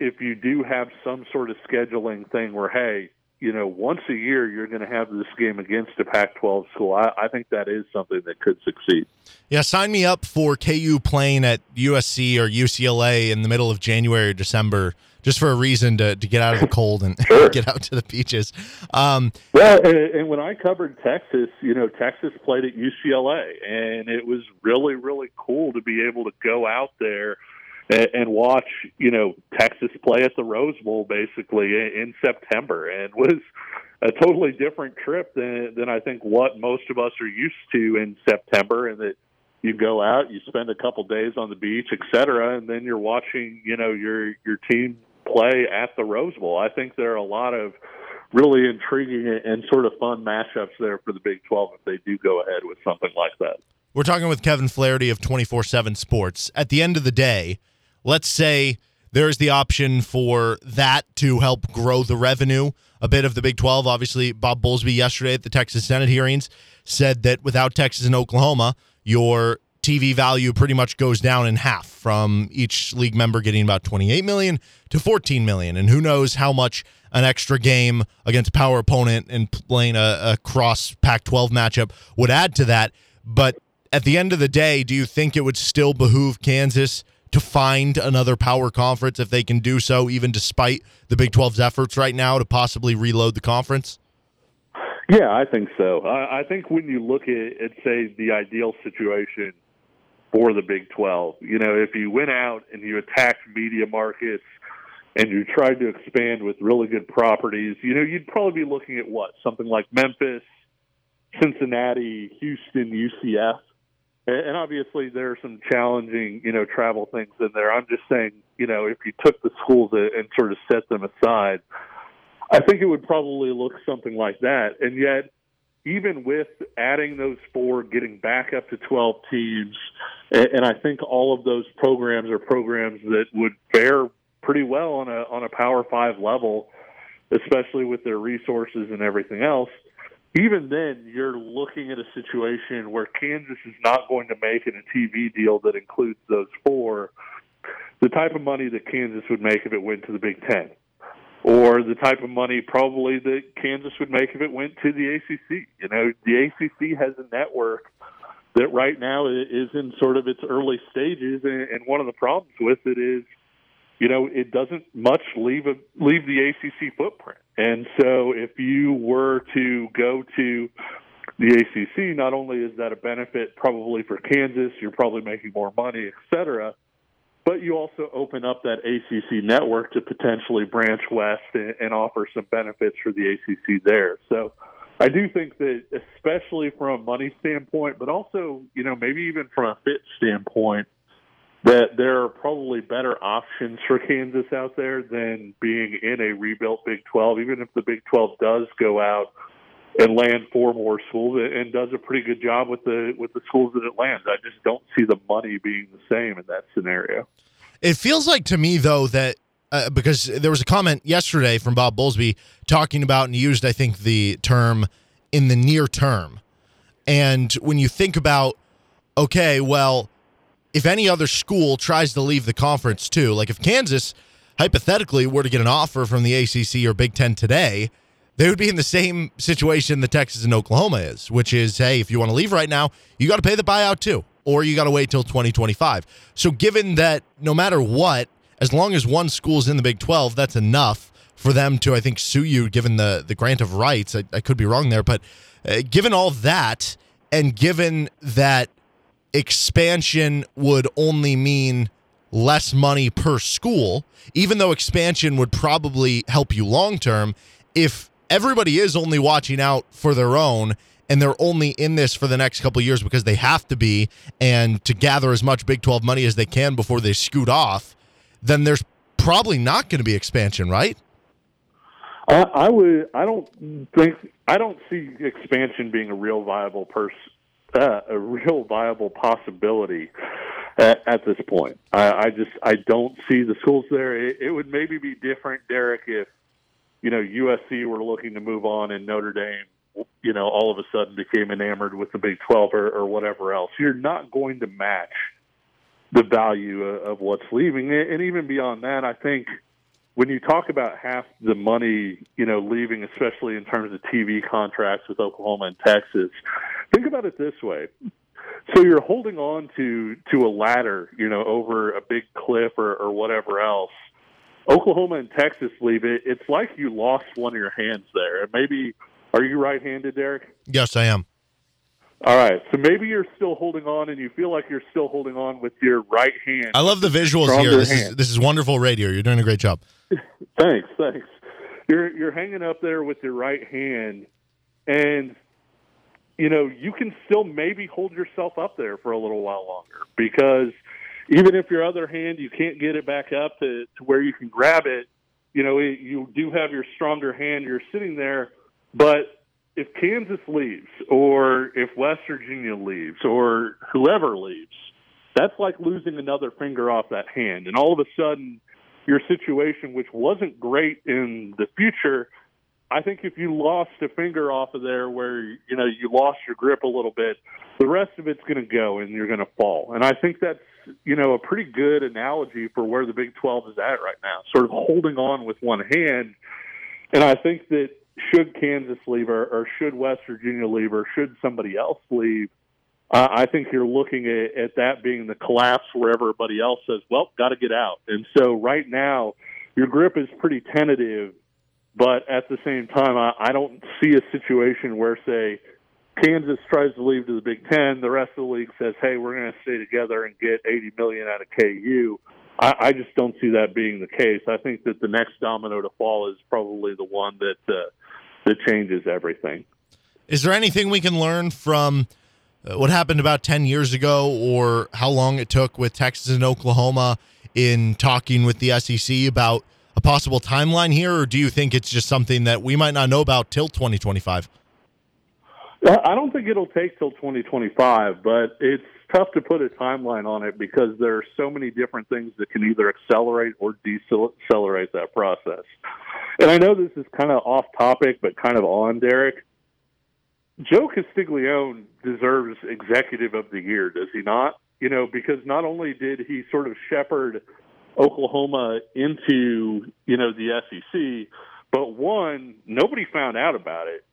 if you do have some sort of scheduling thing where, hey, you know, once a year you're going to have this game against a Pac 12 school, I, I, think that is something that could succeed. Yeah, sign me up for KU playing at USC or UCLA in the middle of January or December. Just for a reason to, to get out of the cold and sure. get out to the beaches. Um, well, and, and when I covered Texas, you know, Texas played at UCLA, and it was really, really cool to be able to go out there and, and watch you know Texas play at the Rose Bowl basically in, in September, and was a totally different trip than than I think what most of us are used to in September, and that you go out, you spend a couple days on the beach, et cetera, and then you're watching you know your your team play at the Rose Bowl. I think there are a lot of really intriguing and sort of fun matchups there for the Big 12 if they do go ahead with something like that. We're talking with Kevin Flaherty of 24 7 Sports. At the end of the day, let's say there's the option for that to help grow the revenue a bit of the Big 12. Obviously, Bob Bowlesby yesterday at the Texas Senate hearings said that without Texas and Oklahoma, your TV value pretty much goes down in half from each league member getting about 28 million to 14 million. And who knows how much an extra game against a power opponent and playing a, a cross Pac 12 matchup would add to that. But at the end of the day, do you think it would still behoove Kansas to find another power conference if they can do so, even despite the Big 12's efforts right now to possibly reload the conference? Yeah, I think so. I, I think when you look at, at, say, the ideal situation for the Big 12, you know, if you went out and you attacked media markets and you tried to expand with really good properties, you know, you'd probably be looking at what? Something like Memphis, Cincinnati, Houston, UCF and obviously there are some challenging, you know, travel things in there. I'm just saying, you know, if you took the schools and sort of set them aside, I think it would probably look something like that. And yet, even with adding those four, getting back up to 12 teams, and I think all of those programs are programs that would fare pretty well on a on a Power Five level, especially with their resources and everything else even then, you're looking at a situation where Kansas is not going to make it a TV deal that includes those four, the type of money that Kansas would make if it went to the Big Ten, or the type of money probably that Kansas would make if it went to the ACC. You know, the ACC has a network that right now is in sort of its early stages, and one of the problems with it is you know, it doesn't much leave a, leave the ACC footprint. And so if you were to go to the ACC, not only is that a benefit probably for Kansas, you're probably making more money, et cetera, but you also open up that ACC network to potentially branch west and, and offer some benefits for the ACC there. So I do think that, especially from a money standpoint, but also, you know, maybe even from a fit standpoint, that there are probably better options for Kansas out there than being in a rebuilt Big 12, even if the Big 12 does go out and land four more schools and does a pretty good job with the with the schools that it lands. I just don't see the money being the same in that scenario. It feels like to me though that uh, because there was a comment yesterday from Bob Bowlesby talking about and used I think the term in the near term. And when you think about okay, well, if any other school tries to leave the conference too, like if Kansas hypothetically were to get an offer from the ACC or Big 10 today, they would be in the same situation the Texas and Oklahoma is, which is, hey, if you want to leave right now, you got to pay the buyout too, or you got to wait till 2025. So, given that no matter what, as long as one school's in the Big 12, that's enough for them to, I think, sue you, given the the grant of rights. I, I could be wrong there, but uh, given all that, and given that expansion would only mean less money per school, even though expansion would probably help you long term, if everybody is only watching out for their own and they're only in this for the next couple years because they have to be and to gather as much Big 12 money as they can before they scoot off, then there's probably not going to be expansion, right? I, I would. I don't think. I don't see expansion being a real viable pers- uh, a real viable possibility at, at this point. I, I just. I don't see the schools there. It, it would maybe be different, Derek, if you know, USC were looking to move on and Notre Dame, you know, all of a sudden became enamored with the Big 12 or, or whatever else. You're not going to match the value of what's leaving. And even beyond that, I think when you talk about half the money, you know, leaving, especially in terms of TV contracts with Oklahoma and Texas, think about it this way. So you're holding on to to a ladder, you know, over a big cliff or, or whatever else Oklahoma and Texas leave it, it's like you lost one of your hands there. And maybe, are you right handed, Derek? Yes, I am. All right. So maybe you're still holding on and you feel like you're still holding on with your right hand. I love the visuals here. This hand. is, this is wonderful radio. You're doing a great job. thanks. Thanks. You're, you're hanging up there with your right hand and you know, you can still maybe hold yourself up there for a little while longer because even if your other hand you can't get it back up to, to where you can grab it, you know, you do have your stronger hand. You're sitting there, but if Kansas leaves, or if West Virginia leaves, or whoever leaves, that's like losing another finger off that hand. And all of a sudden, your situation, which wasn't great in the future, I think if you lost a finger off of there where you know you lost your grip a little bit, the rest of it's going to go and you're going to fall. And I think that's you know a pretty good analogy for where the Big 12 is at right now, sort of holding on with one hand. And I think that should Kansas leave or, or should West Virginia leave or should somebody else leave, I think you're looking at, at that being the collapse where everybody else says, "Well, got to get out." And so right now, your grip is pretty tentative but at the same time, I, I don't see a situation where, say, Kansas tries to leave to the Big Ten, the rest of the league says, "Hey, we're going to stay together and get 80 million out of KU." I, I just don't see that being the case. I think that the next domino to fall is probably the one that uh, that changes everything. Is there anything we can learn from uh, what happened about 10 years ago, or how long it took with Texas and Oklahoma in talking with the SEC about? Possible timeline here, or do you think it's just something that we might not know about till 2025? Uh, I don't think it'll take till 2025, but it's tough to put a timeline on it because there are so many different things that can either accelerate or decelerate that process. And I know this is kind of off topic, but kind of on, Derek. Joe Castiglione deserves Executive of the Year, does he not? You know, because not only did he sort of shepherd – Oklahoma into you know the SEC, but one, nobody found out about it,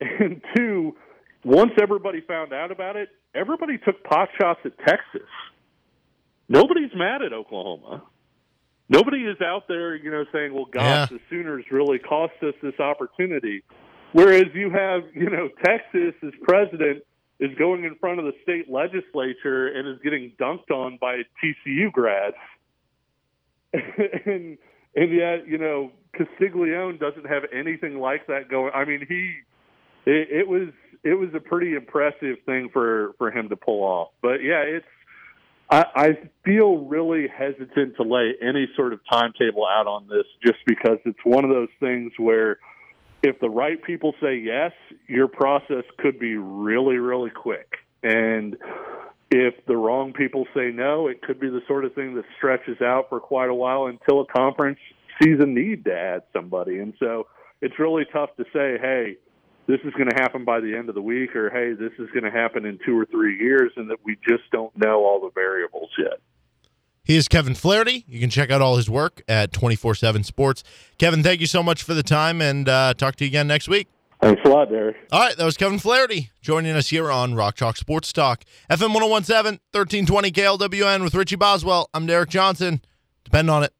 and two, once everybody found out about it, everybody took pot shots at Texas. Nobody's mad at Oklahoma. Nobody is out there, you know, saying, "Well, gosh, yeah. the Sooners really cost us this opportunity." Whereas you have, you know, Texas's president is going in front of the state legislature and is getting dunked on by TCU grads. and and yet, you know, Castiglione doesn't have anything like that going. I mean, he it, it was it was a pretty impressive thing for for him to pull off. But yeah, it's I, I feel really hesitant to lay any sort of timetable out on this, just because it's one of those things where if the right people say yes, your process could be really really quick, and if the wrong people say no, it could be the sort of thing that stretches out for quite a while until a conference sees a need to add somebody. And so it's really tough to say, hey, this is going to happen by the end of the week, or hey, this is going to happen in two or three years, and that we just don't know all the variables yet. He is Kevin Flaherty. You can check out all his work at 24 7 Sports. Kevin, thank you so much for the time, and uh, talk to you again next week. Thanks a lot, Derek. All right, that was Kevin Flaherty joining us here on Rock Chalk Sports Talk. FM 1017, 1320 KLWN with Richie Boswell. I'm Derek Johnson. Depend on it.